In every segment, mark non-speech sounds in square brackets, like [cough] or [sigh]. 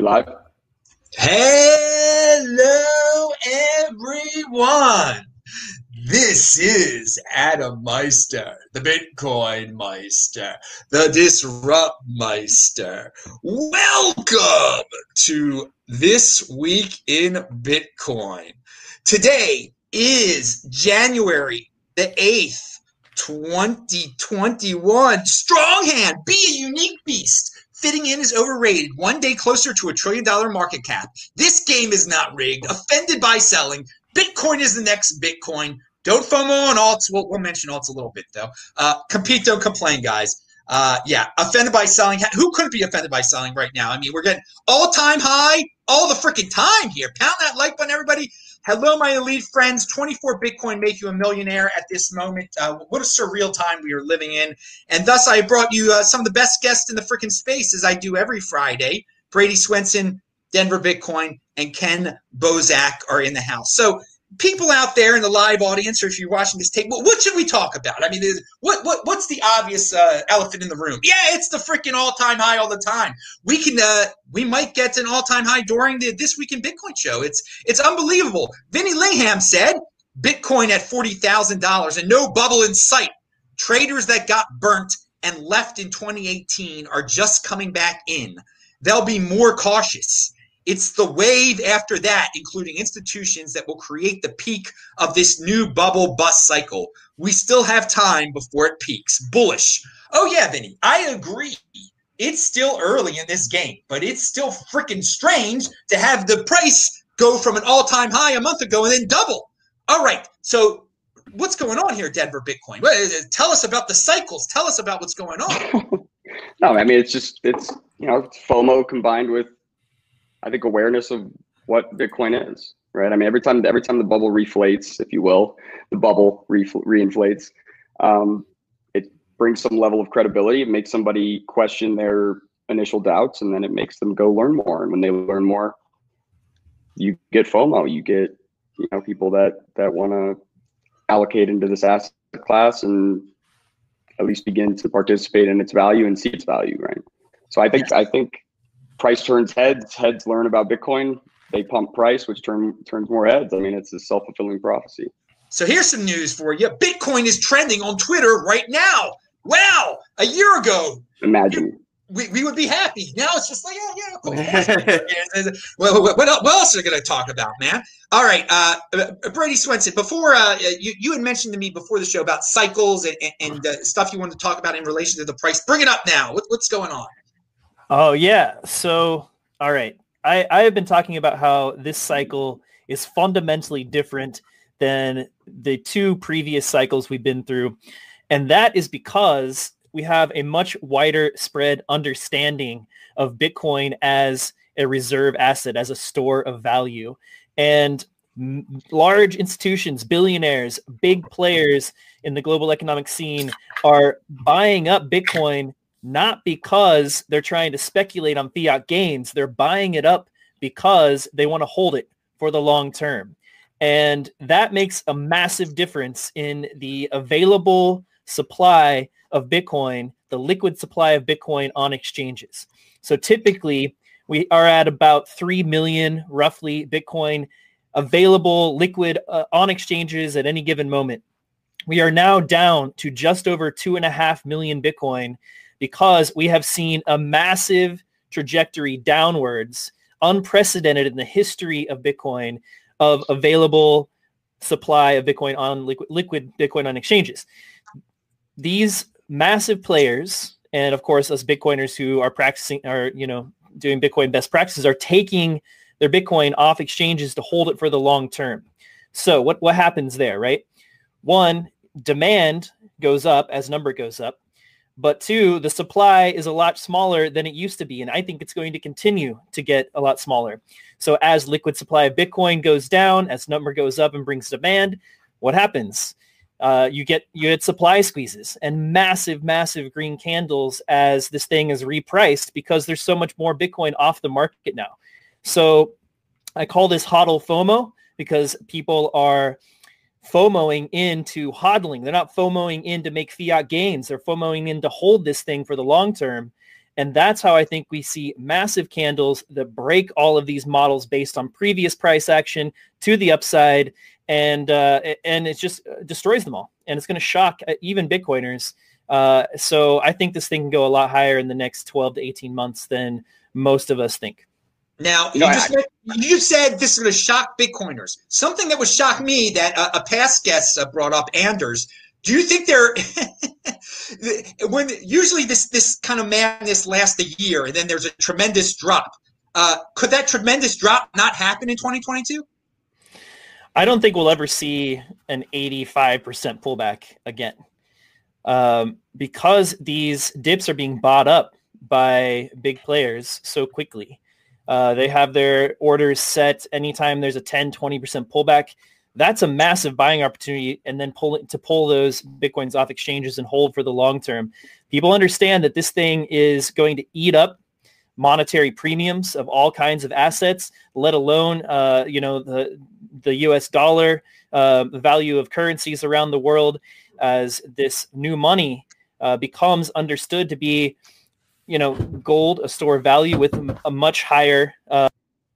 we live? Hello, everyone. This is Adam Meister, the Bitcoin Meister, the Disrupt Meister. Welcome to This Week in Bitcoin. Today is January the 8th, 2021. Strong hand, be a unique beast fitting in is overrated. One day closer to a trillion dollar market cap. This game is not rigged. Offended by selling. Bitcoin is the next Bitcoin. Don't FOMO on alts. We'll, we'll mention alts a little bit though. Uh, compete, don't complain, guys. Uh, yeah, offended by selling. Who couldn't be offended by selling right now? I mean, we're getting all time high all the freaking time here. Pound that like button, everybody. Hello, my elite friends. 24 Bitcoin make you a millionaire at this moment. Uh, what a surreal time we are living in. And thus, I brought you uh, some of the best guests in the freaking space, as I do every Friday. Brady Swenson, Denver Bitcoin, and Ken Bosak are in the house. So people out there in the live audience, or if you're watching this tape, what, should we talk about? I mean, what what what's the obvious uh, elephant in the room? Yeah, it's the freaking all time high all the time. We can uh, we might get an all time high during the this week in Bitcoin show. It's it's unbelievable. Vinny Lingham said Bitcoin at forty thousand dollars and no bubble in sight. Traders that got burnt and left in 2018 are just coming back in. They'll be more cautious. It's the wave after that, including institutions, that will create the peak of this new bubble bust cycle. We still have time before it peaks. Bullish. Oh, yeah, Vinny, I agree. It's still early in this game, but it's still freaking strange to have the price go from an all time high a month ago and then double. All right. So, what's going on here, Denver Bitcoin? Uh, tell us about the cycles. Tell us about what's going on. [laughs] no, I mean, it's just, it's, you know, FOMO combined with I think awareness of what Bitcoin is, right? I mean, every time every time the bubble reflates, if you will, the bubble re- reinflates, um, it brings some level of credibility. It makes somebody question their initial doubts, and then it makes them go learn more. And when they learn more, you get FOMO. You get you know people that that want to allocate into this asset class and at least begin to participate in its value and see its value, right? So I think I think price turns heads, heads learn about Bitcoin, they pump price, which turn turns more heads. I mean, it's a self fulfilling prophecy. So here's some news for you. Bitcoin is trending on Twitter right now. Wow, a year ago. Imagine. We, we would be happy. Now it's just like, yeah, yeah, cool. [laughs] what, what, what, else are we going to talk about, man? All right, uh, uh, Brady Swenson, before uh, you, you had mentioned to me before the show about cycles and, and, and uh, stuff you wanted to talk about in relation to the price. Bring it up now. What, what's going on? Oh yeah. So all right. I, I have been talking about how this cycle is fundamentally different than the two previous cycles we've been through. And that is because we have a much wider spread understanding of Bitcoin as a reserve asset, as a store of value. And large institutions, billionaires, big players in the global economic scene are buying up Bitcoin not because they're trying to speculate on fiat gains. They're buying it up because they want to hold it for the long term. And that makes a massive difference in the available supply of Bitcoin, the liquid supply of Bitcoin on exchanges. So typically, we are at about 3 million roughly Bitcoin available liquid uh, on exchanges at any given moment. We are now down to just over 2.5 million Bitcoin because we have seen a massive trajectory downwards, unprecedented in the history of Bitcoin, of available supply of Bitcoin on liquid, liquid Bitcoin on exchanges. These massive players, and of course, us Bitcoiners who are practicing, are you know doing Bitcoin best practices, are taking their Bitcoin off exchanges to hold it for the long term. So what what happens there, right? One, demand goes up as number goes up but two, the supply is a lot smaller than it used to be. And I think it's going to continue to get a lot smaller. So as liquid supply of Bitcoin goes down, as number goes up and brings demand, what happens? Uh, you get you get supply squeezes and massive, massive green candles as this thing is repriced because there's so much more Bitcoin off the market now. So I call this hodl FOMO because people are FOMOing into hodling. They're not FOMOing in to make fiat gains. They're FOMOing in to hold this thing for the long term. And that's how I think we see massive candles that break all of these models based on previous price action to the upside. And uh, and it just uh, destroys them all. And it's going to shock uh, even Bitcoiners. Uh, so I think this thing can go a lot higher in the next 12 to 18 months than most of us think. Now, you, just, you said this is going to shock Bitcoiners. Something that would shock me that uh, a past guest uh, brought up, Anders. Do you think they're [laughs] when usually this this kind of madness lasts a year and then there's a tremendous drop? Uh, could that tremendous drop not happen in 2022? I don't think we'll ever see an 85% pullback again um, because these dips are being bought up by big players so quickly. Uh, they have their orders set anytime there's a 10, 20% pullback. That's a massive buying opportunity. And then pull to pull those Bitcoins off exchanges and hold for the long term. People understand that this thing is going to eat up monetary premiums of all kinds of assets, let alone, uh, you know, the, the US dollar, uh, value of currencies around the world as this new money uh, becomes understood to be you know, gold, a store of value with a much higher uh,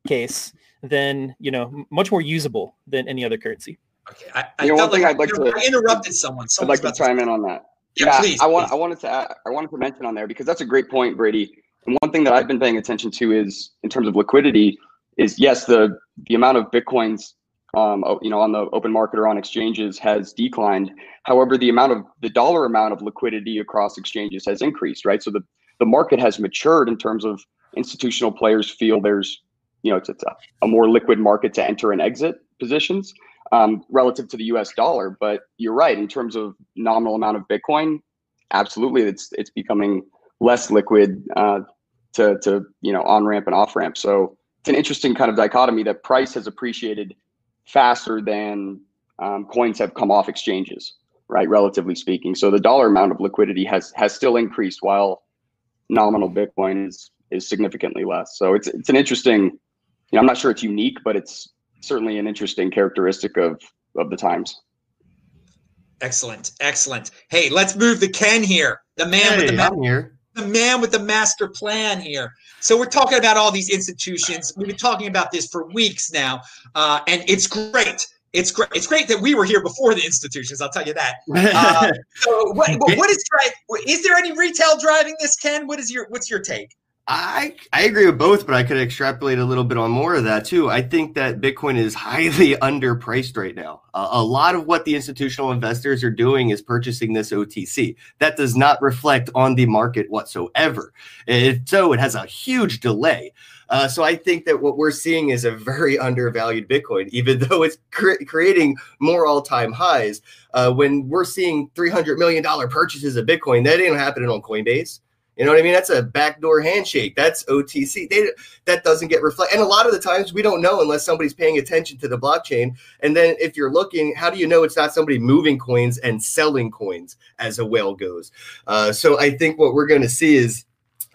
case than, you know, much more usable than any other currency. Okay. I, I you know, one thing I'd like to I interrupted someone. So I'd like to chime in on that. Yeah, yeah please, I want I wanted to add, I wanted to mention on there because that's a great point, Brady. And one thing that I've been paying attention to is in terms of liquidity is yes, the the amount of bitcoins um, you know, on the open market or on exchanges has declined. However, the amount of the dollar amount of liquidity across exchanges has increased, right? So the the market has matured in terms of institutional players feel there's you know it's, it's a, a, more liquid market to enter and exit positions um, relative to the us dollar. But you're right in terms of nominal amount of bitcoin absolutely it's it's becoming less liquid uh, to to you know on ramp and off ramp so it's an interesting kind of dichotomy that price has appreciated faster than um, coins have come off exchanges right relatively speaking. So the dollar amount of liquidity has has still increased while nominal Bitcoin is is significantly less. So it's it's an interesting, you know, I'm not sure it's unique, but it's certainly an interesting characteristic of of the times. Excellent, excellent. Hey, let's move the Ken here, the man hey, with the ma- here. the man with the master plan here. So we're talking about all these institutions. We've been talking about this for weeks now, uh, and it's great it's great. It's great that we were here before the institutions. I'll tell you that. [laughs] Uh, so, what, what is is there any retail driving this, Ken? What is your what's your take? I I agree with both, but I could extrapolate a little bit on more of that too. I think that Bitcoin is highly [laughs] underpriced right now. Uh, a lot of what the institutional investors are doing is purchasing this OTC. That does not reflect on the market whatsoever. It, so it has a huge delay. Uh, so I think that what we're seeing is a very [laughs] undervalued Bitcoin, even though it's cre- creating more all-time highs. Uh, when we're seeing three hundred million dollar purchases of Bitcoin, that ain't happening on Coinbase. You know what I mean? That's a backdoor handshake. That's OTC. They, that doesn't get reflected. And a lot of the times we don't know unless somebody's paying attention to the blockchain. And then if you're looking, how do you know it's not somebody moving coins and selling coins as a whale goes? Uh, so I think what we're going to see is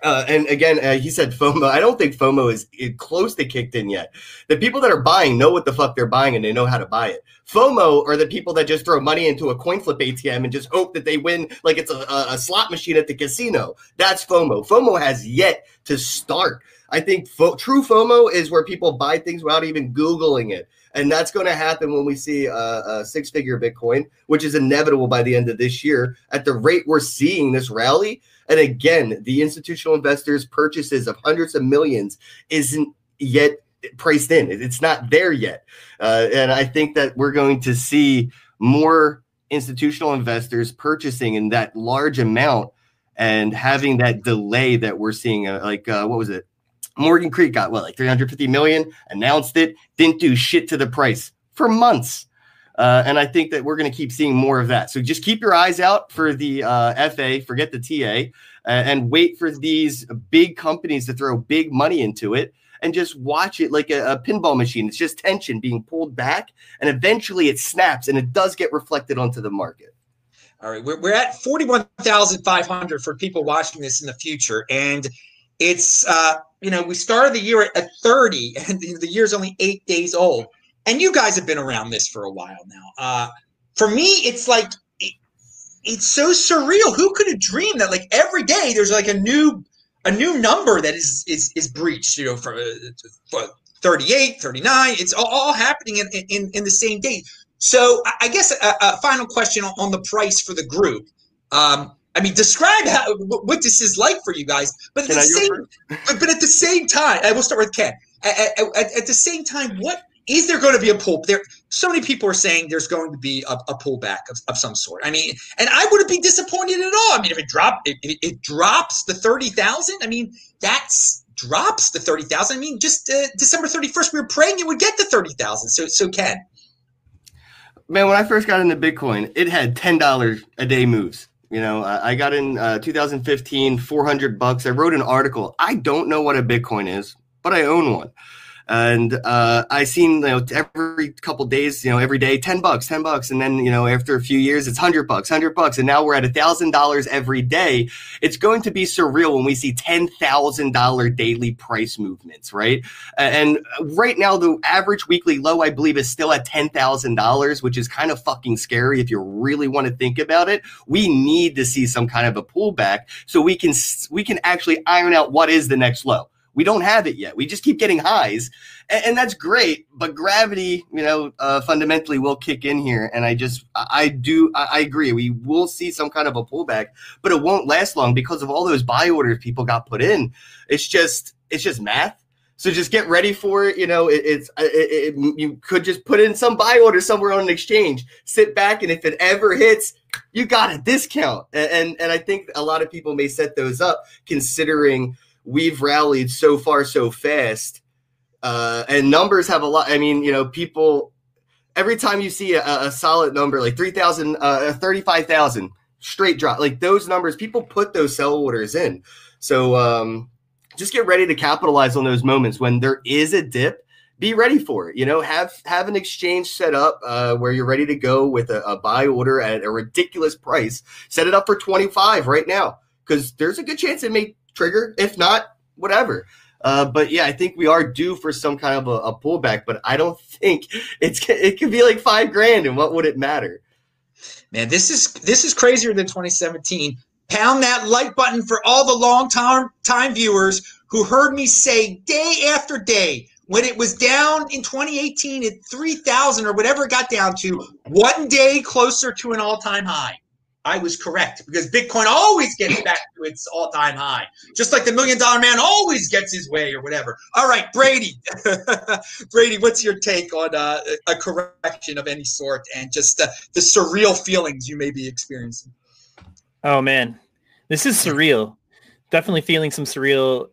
uh, and again, uh, he said FOMO. I don't think FOMO is close to kicked in yet. The people that are buying know what the fuck they're buying and they know how to buy it. FOMO are the people that just throw money into a CoinFlip ATM and just hope that they win like it's a, a slot machine at the casino. That's FOMO. FOMO has yet to start. I think fo- true FOMO is where people buy things without even Googling it. And that's going to happen when we see a, a six figure Bitcoin, which is inevitable by the end of this year. At the rate we're seeing this rally, and again, the institutional investors' purchases of hundreds of millions isn't yet priced in. It's not there yet. Uh, and I think that we're going to see more institutional investors purchasing in that large amount and having that delay that we're seeing. Uh, like, uh, what was it? Morgan Creek got what, like 350 million, announced it, didn't do shit to the price for months. Uh, and I think that we're going to keep seeing more of that. So just keep your eyes out for the uh, FA, forget the TA, uh, and wait for these big companies to throw big money into it and just watch it like a, a, pinball machine. It's just tension being pulled back, and eventually it snaps and it does get reflected onto the market. All right, we're, we're at 41,500 for people watching this in the future. And it's, uh, you know, we started the year at 30, and the year's only eight days old and you guys have been around this for a while now. Uh, for me, it's like it, it's so surreal. Who could have dreamed that like every day there's like a new a new number that is is is breached. You know, for, for 38, 39. It's all, all happening in, in in the same day. So I guess a, a final question on, on, the price for the group. Um, I mean, describe how, what this is like for you guys. But at, the same, [laughs] but, but, at the same time, I will start with Ken. At, at, at, the same time, what is there going to be a pull? There, so many people are saying there's going to be a, a pullback of, of some sort. I mean, and I wouldn't be disappointed at all. I mean, if it drop, it, it, it drops the thirty thousand. I mean, that's drops the thirty thousand. I mean, just uh, December thirty first, we were praying it would get to thirty thousand. So, so Ken. Man, when I first got into Bitcoin, it had ten dollars a day moves. You know, I got in uh, 2015, 400 bucks. I wrote an article. I don't know what a Bitcoin is, but I own one. And uh, I seen you know every couple days, you know, every day, ten bucks, ten bucks, and then you know after a few years, it's hundred bucks, hundred bucks, and now we're at a thousand dollars every day. It's going to be surreal when we see ten thousand dollar daily price movements, right? And right now, the average weekly low, I believe, is still at ten thousand dollars, which is kind of fucking scary if you really want to think about it. We need to see some kind of a pullback so we can we can actually iron out what is the next low we don't have it yet. We just keep getting highs, and, and that's great. But gravity, you know, uh, fundamentally will kick in here. And I just, I do, I, I, agree. We will see some kind of a pullback, but it won't last long because of all those buy orders people got put in. It's just, it's just math. So just get ready for it. You know, it, it's it, it, you could just put in some buy order somewhere on an exchange, sit back, and if it ever hits, you got a discount. And, and and I think a lot of people may set those up considering we've rallied so far so fast. Uh, and numbers have a lot. I mean, you know, people every time you see a, a solid number like 3,000, uh, 35,000 straight drop, like those numbers, people put those sell orders in. So um, just get ready to capitalize on those moments when there is a dip. Be ready for it. You know, have have an exchange set up uh, where you're ready to go with a, a buy order at a ridiculous price. Set it up for 25 right now because there's a good chance it may trigger. If not, whatever. Uh, but yeah, I think we are due for some kind of a, a, pullback. But I don't [laughs] think it's it could be like five grand, and what would it matter? Man, this is this is crazier than 2017. Pound that like button for all the long time time viewers who heard me say day after day when it was down in 2018 at 3,000 or whatever it got down to, one day closer to an all time high. I was correct because Bitcoin always gets [laughs] back to its all time high, just like the million dollar man always gets his way or whatever. All right, Brady. [laughs] Brady, what's your take on uh, a correction of any sort and just uh, the surreal feelings you may be experiencing? Oh, man. This is surreal. Definitely feeling some surreal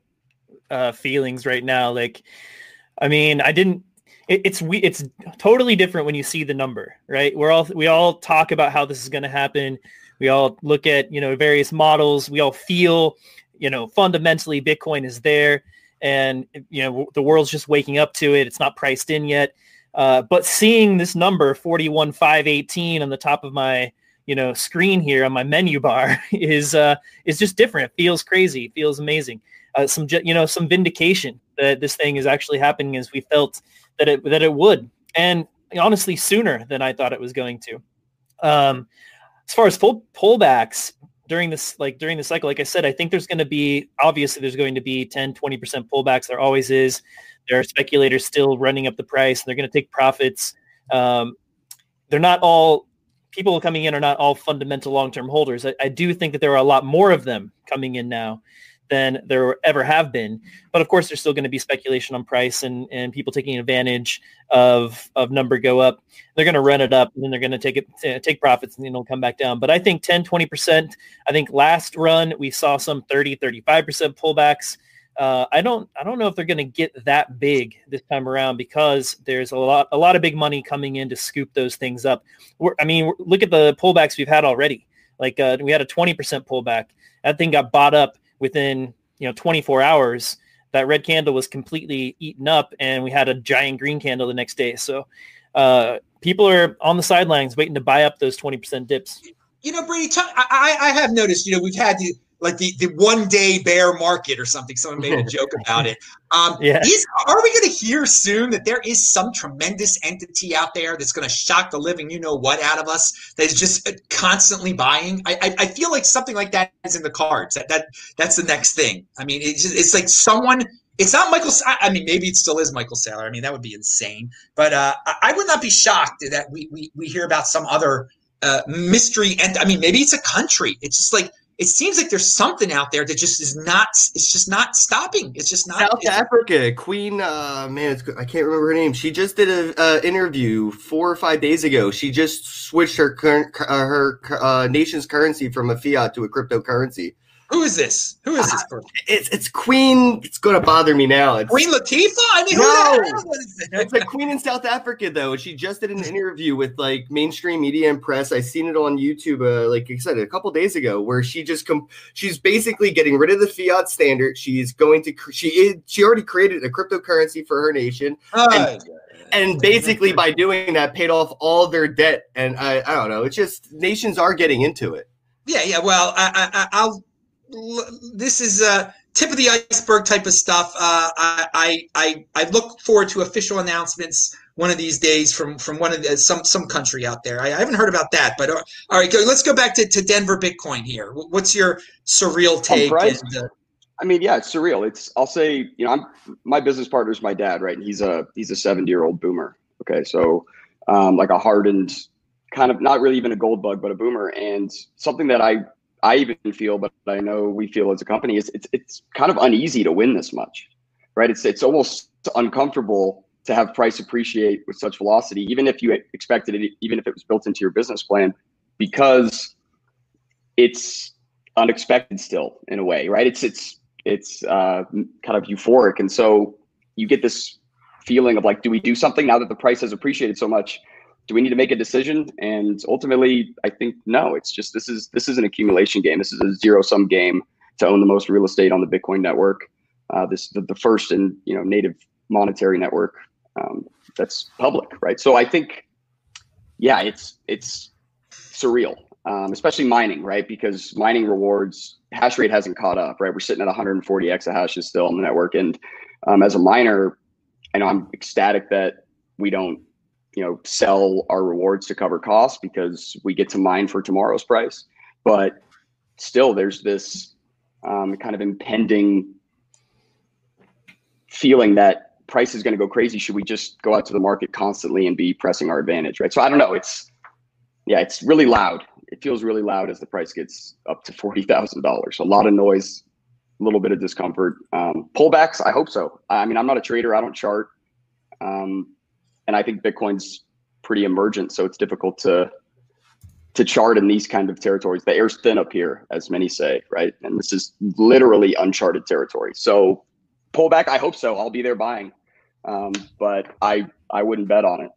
uh, feelings right now. Like, I mean, I didn't it's we it's totally different when you see the number, right? We're all we all talk about how this is going to happen. We all look at you know various models. We all feel you know fundamentally Bitcoin is there, and you know the world's just waking up to it. It's not priced in yet. Uh, but seeing this number 41518 on the top of my you know screen here on my menu bar [laughs] is uh is just different. It feels crazy. It feels amazing. Uh, some you know some vindication that this thing is actually happening as we felt that it that it would, and honestly sooner than I thought it was going to. Um, as far as full pullbacks during this like during the cycle like i said i think there's going to be obviously there's going to be 10 20% pullbacks. There always is. There are speculators still running up the price. And they're going to take profits. Um, they're not all people coming in are not all fundamental long-term holders. I, I, do think that there are a lot more of them coming in now than there ever have been. But of course, there's still going to be speculation on price and, and people taking advantage of of number go up. They're going to run it up and then they're going to take it take profits and then it'll come back down. But I think 10, 20%. I think last run we saw some 30, 35% pullbacks. Uh, I don't I don't know if they're going to get that big this time around because there's a lot a lot of big money coming in to scoop those things up. We're, I mean, look at the pullbacks we've had already. Like uh, we had a 20% pullback. That thing got bought up within you know 24 hours that red candle was completely eaten up and we had a giant green candle the next day. So uh, people are on the sidelines waiting to buy up those 20% dips. You know brady I, I have noticed you know we've had the like the, the one day bear market or something. Someone made a [laughs] joke about it. Um, Yeah. is, are we going to hear soon that there is some tremendous entity out there that's going to shock the living you know what out of us that is just uh, constantly buying? I, I, I feel like something like that is in the cards. That that that's the next thing. I mean, it's just, it's like someone. It's not Michael. I mean, maybe it still is Michael Saylor. I mean, that would be insane. But uh, I, I would not be shocked that we we, we hear about some other uh, mystery. And I mean, maybe it's a country. It's just like it seems like there's something out there that just is not. It's just not stopping. It's just not. South Africa, Queen. Uh, man, it's, I can't remember her name. She just did a uh, interview four or five days ago. She just switched her current uh, her uh, nation's currency from a fiat to a cryptocurrency. Who is this? Who is this person? It's it's Queen. It's going to bother me now. It's, Queen Latifah? I mean, who No. the hell is this? [laughs] it's a queen in South Africa though. She just did an [laughs] interview with like mainstream media and press. I seen it on YouTube, uh, like I said, a couple days ago, where she just com- she's basically getting rid of the fiat standard. She's going to cr- she is she already created a cryptocurrency for her nation, Uh, and basically by doing that, paid off all their debt. And I I don't know. It's just nations are getting into it. Yeah, yeah. Well, I, I- I'll. This is a tip of the iceberg type of stuff. Uh, I, I, I, look forward to official announcements one of these days from from one of the, some some country out there. I, I haven't heard about that, but uh, all right, go, let's go back to, to Denver Bitcoin here. What's your surreal take? price? and, uh, I mean, yeah, it's surreal. It's I'll say, you know, I'm my business partner is my dad, right? And he's a he's a 70 year old boomer. Okay, so um, like a hardened, kind of not really even a gold bug, but a boomer. And something that I I even feel, but I know we feel as a company is it's it's kind of uneasy to win this much, right? It's it's almost uncomfortable to have price appreciate with such velocity, even if you expected it, even if it was built into your business plan, because it's unexpected still in a way, right? It's it's it's uh, kind of euphoric, and so you get this feeling of like, do we do something now that the price has appreciated so much? Do we need to make a decision? And ultimately, I think no. It's just this is this is an accumulation game. This is a zero sum game to own the most real estate on the Bitcoin network. Uh, this the, the first and you know native monetary network um, that's public, right? So I think, yeah, it's it's surreal, um, especially mining, right? Because mining rewards hash rate hasn't caught up, right? We're sitting at 140 exahashes still on the network, and um, as a miner, I know I'm ecstatic that we don't, you know, sell our rewards to cover costs because we get to mine for tomorrow's price. But still, there's this um, kind of impending feeling that price is going to go crazy. Should we just go out to the market constantly and be pressing our advantage, right? So I don't know. It's yeah, it's really loud. It feels really loud as the price gets up to forty thousand dollars. A lot of noise, a little bit of discomfort. Um, pullbacks, I hope so. I mean, I'm not a trader. I don't chart, um, and I think Bitcoin's pretty emergent, so it's difficult to to chart in these kind of territories. The air's thin up here, as many say, right? And this is literally uncharted territory. So pullback, I hope so. I'll be there buying, um, but I I wouldn't bet on it.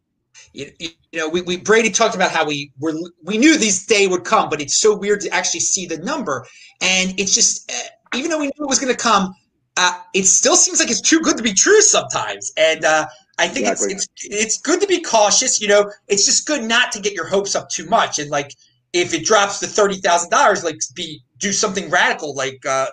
you, you know, we, we Brady talked about how we were we knew this day would come, but it's so weird to actually see the number, and it's just uh, even though we knew it was going to come, uh, it still seems like it's too good to be true sometimes, and uh, I think Exactly. it's it's it's good to be cautious. You know, it's just good not to get your hopes up too much, and like if it drops to thirty thousand dollars, like be do something radical, like. Uh,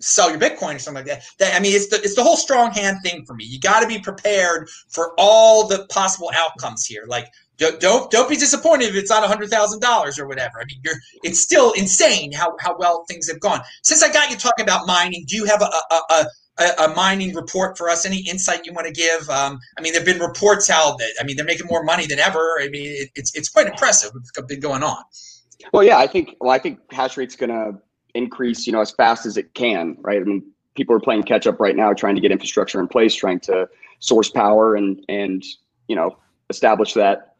sell your Bitcoin or something like that. that I mean, it's the it's the whole strong hand thing for me. You got to be prepared for all the possible outcomes here. Like, don't don't, don't be disappointed if it's not hundred thousand dollars or whatever. I mean, you're it's still insane how how well things have gone. Since I got you talking about mining, do you have a a, a a, a mining report for us? Any insight you want to give? Um, I mean, there've been reports out that I mean they're making more money than ever. I mean, it, it's it's quite impressive what's been going on. Well, yeah, I think well, I think hash rate's gonna increase, you know, as fast as it can, right? I mean, people are playing catch up right now, trying to get infrastructure in place, trying to source power and and you know establish that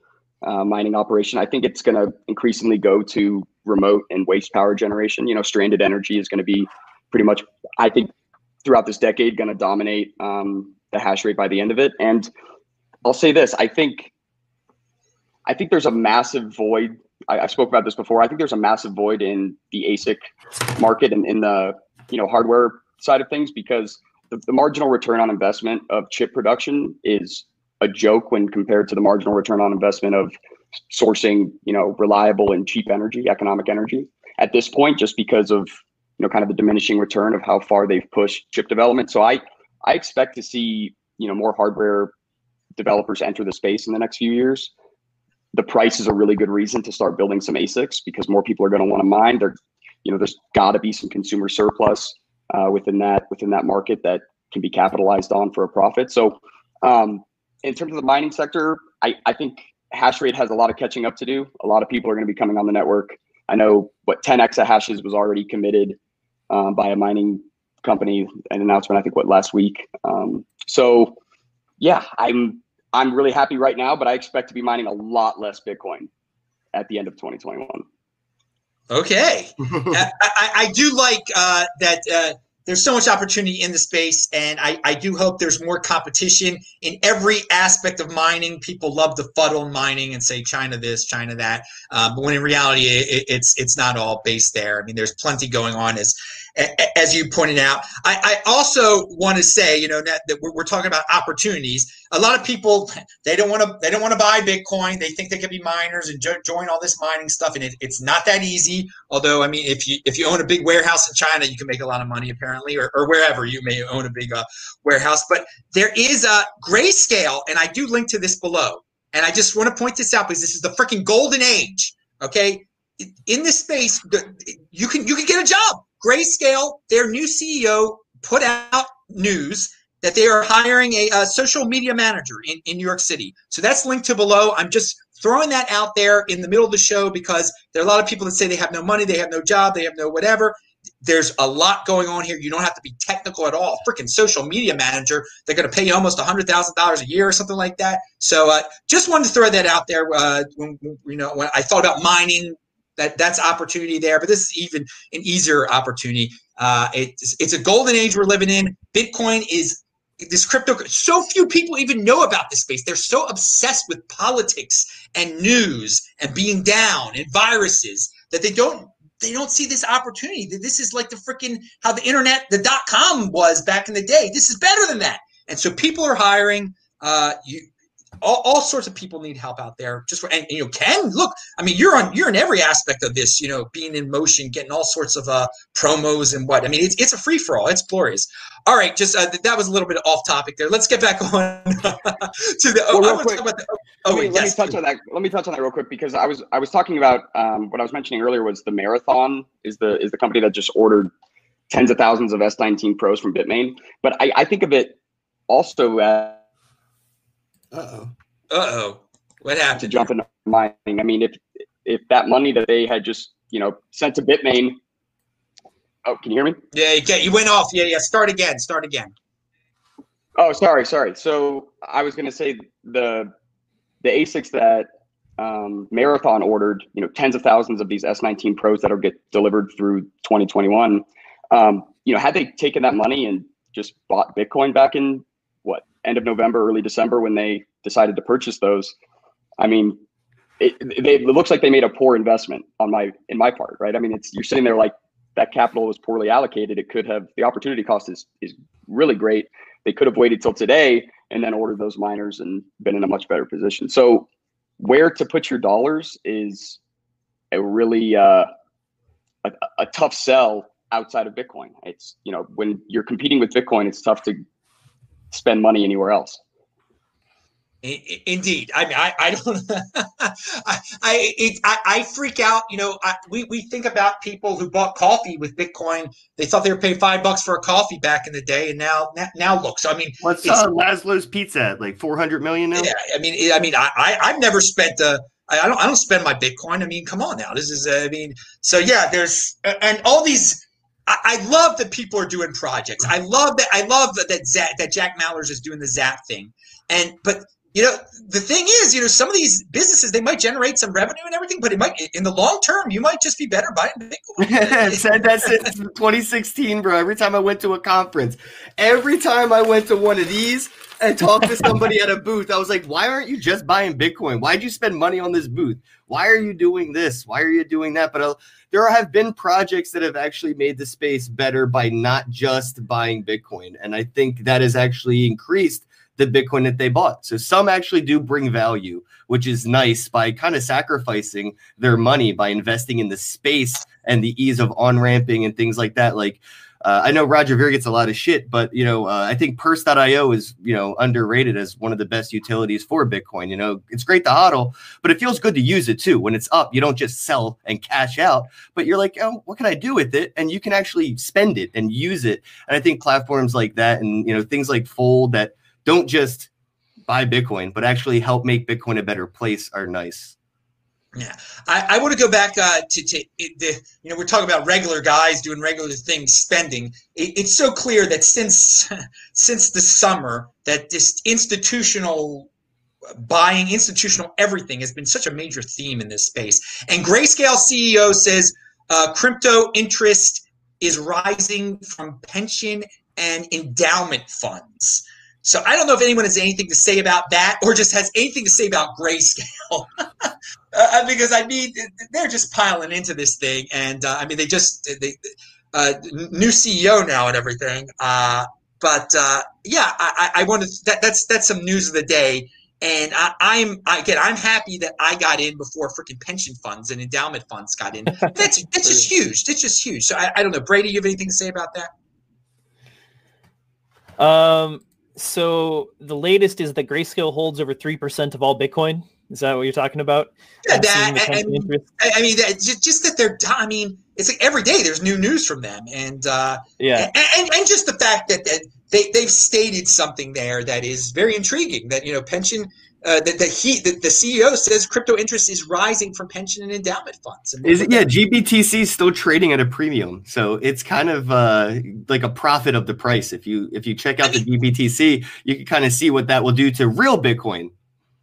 uh, mining operation. I think it's going to increasingly go to remote and waste power generation. You know, stranded energy is going to be pretty much, I think, throughout this decade, going to dominate um, the hash rate by the end of it. And I'll say this: I think, I think there's a massive void I, I spoke about this before. I think there's a massive void in the ASIC market and in the you know hardware side of things because the, the marginal return on investment of chip production is a joke when compared to the marginal return on investment of sourcing you know reliable and cheap energy, economic energy. At this point, just because of know, kind of the diminishing return of how far they've pushed chip development. So I, I expect to see, you know, more hardware developers enter the space in the next few years. The price is a really good reason to start building some ASICs because more people are going to want to mine. There, you know, there's got to be some consumer surplus uh, within that within that market that can be capitalized on for a profit. So, um, in terms of the mining sector, I, I think hash rate has a lot of catching up to do. A lot of people are going to be coming on the network. I know what 10 exahashes was already committed um, by a mining company, an announcement I think what last week. Um, so yeah, I'm I'm really happy right now, but I expect to be mining a lot less Bitcoin at the end of 2021. Okay, [laughs] I, I, I, do like uh, that. Uh, there's so much opportunity in the space, and I, I do hope there's more competition in every aspect of mining. People love to fuddle mining and say China this, China that, uh, but when in reality, it, it's it's not all based there. I mean, there's plenty going on as as you pointed out. I, I also want to say, you know, that, that we're, we're, talking about opportunities. A lot of people they don't want to they don't want to buy Bitcoin. They think they could be miners and jo- join all this mining stuff, and it, it's not that easy. Although, I mean, if you if you own a big warehouse in China, you can make a lot of money apparently, or, or wherever you may own a big uh, warehouse. But there is a grayscale, and I do link to this below. And I just want to point this out because this is the freaking golden age. Okay, in this space, you can you can get a job Grayscale, their new CEO put out news that they are hiring a, a, social media manager in, in New York City. So that's linked to below. I'm just throwing that out there in the middle of the show because there are a lot of people that say they have no money, they have no job, they have no whatever. There's a lot going on here. You don't have to be technical at all. Freaking social media manager, they're going to pay you almost $100,000 a year or something like that. So uh, just wanted to throw that out there. Uh, when, you know, when I thought about mining that that's opportunity there. But this is even an easier opportunity. Uh, it's it's a golden age we're living in. Bitcoin is this crypto. So few people even know about this space. They're so obsessed with politics and news and being down and viruses that they don't they don't see this opportunity. This is like the freaking how the internet, the dot com was back in the day. This is better than that. And so people are hiring. Uh, you, all, all sorts of people need help out there. Just for, and, and, you know, Ken, look, I mean, you're on, you're in every aspect of this. You know, being in motion, getting all sorts of uh, promos and what. I mean, it's it's a free for all. It's glorious. All right, just uh, that was a little bit off topic there. Let's get back [laughs] on to the. Oh, well, real quick, the, oh, let, me, let me touch on that. Let me touch on that real quick because I was I was talking about um, what I was mentioning earlier was the Marathon is the is the company that just ordered tens of thousands of S19 Pros from Bitmain. But I, I think of it also as uh-oh. Uh-oh. What happened? To jump into mining. I mean, if if that money that they had just, you know, sent to Bitmain. Oh, can you hear me? Yeah, you, get, you went off. Yeah, yeah. Start again. Start again. Oh, sorry, sorry. So I was going to say the the ASICs that um, Marathon ordered, you know, tens of thousands of these S19 Pros that'll get delivered through 2021. Um, you know, had they taken that money and just bought Bitcoin back in what end of November, early December when they decided to purchase those, I mean, it, it, looks like they made a poor investment on my in my part, right? I mean, it's you're sitting there like that capital was poorly allocated. It could have the opportunity cost is is really great. They could have waited till today and then ordered those miners and been in a much better position. So where to put your dollars is a really uh, a, a tough sell outside of Bitcoin. It's you know when you're competing with Bitcoin, it's tough to spend money anywhere else. Indeed, I mean, I, I don't, [laughs] I, I, it, I, I, freak out. You know, I, we we think about people who bought coffee with Bitcoin. They thought they were paying five bucks for a coffee back in the day, and now now, now look. So I mean, what's uh, Laszlo's Pizza at? Like four hundred million now? Yeah, I mean, I mean, I, I I've never spent a. I don't I don't spend my Bitcoin. I mean, come on now. This is I mean, so yeah, there's and all these I, love that people are doing projects. I love that. I love that that, Zap, that Jack Mallers is doing the Zap thing. And but you know the thing is, you know, some of these businesses they might generate some revenue and everything, but it might in the long term you might just be better buying [laughs] Bitcoin. Said that since 2016, bro. Every time I went to a conference, every time I went to one of these and talked to somebody at a booth, I was like, "Why aren't you just buying Bitcoin? Why'd you spend money on this booth? Why are you doing this? Why are you doing that?" But uh, there have been projects that have actually made the space better by not just buying Bitcoin, and I think that has actually increased the Bitcoin that they bought. So some actually do bring value, which is nice by kind of sacrificing their money by investing in the space and the ease of on ramping and things like that. Like uh, I know Roger Ver gets a lot of shit, but you know, uh, I think Purse.io is you know underrated as one of the best utilities for Bitcoin. You know, it's great to hodl, but it feels good to use it too. When it's up, you don't just sell and cash out, but you're like, oh, what can I do with it? And you can actually spend it and use it. And I think platforms like that, and you know, things like Fold that don't just buy Bitcoin, but actually help make Bitcoin a better place are nice. Yeah, I, I want to go back uh, to, to the you know we're talking about regular guys doing regular things, spending. It, it's so clear that since [laughs] since the summer that this institutional buying, institutional everything has been such a major theme in this space. And Grayscale CEO says uh, crypto interest is rising from pension and endowment funds. So I don't know if anyone has anything to say about that or just has anything to say about grayscale. [laughs] uh, because I mean, they're just piling into this thing. And uh, I mean, they just, they, uh, new CEO now and everything. Uh, but uh, yeah, I, I wanted that, that's that's some news of the day, and I, am again I'm happy that I got in before freaking pension funds and endowment funds got in. [laughs] That's that's just huge. That's just huge. So I, I don't know, Brady, you have anything to say about that? Um, so the latest is that Grayscale holds over three percent of all Bitcoin. Is that what you're talking about? Yeah, that, I, I, mean, I mean that, just that they're. I mean, it's like every day there's new news from them, and uh, yeah, and, and, and just the fact that, that they they've stated something there that is very intriguing. That you know, pension uh, that the he the, the CEO says crypto interest is rising from pension and endowment funds. Is it? Yeah, GBTC is still trading at a premium, so it's kind of uh, like a profit of the price. If you if you check out I mean, the GBTC, you can kind of see what that will do to real Bitcoin.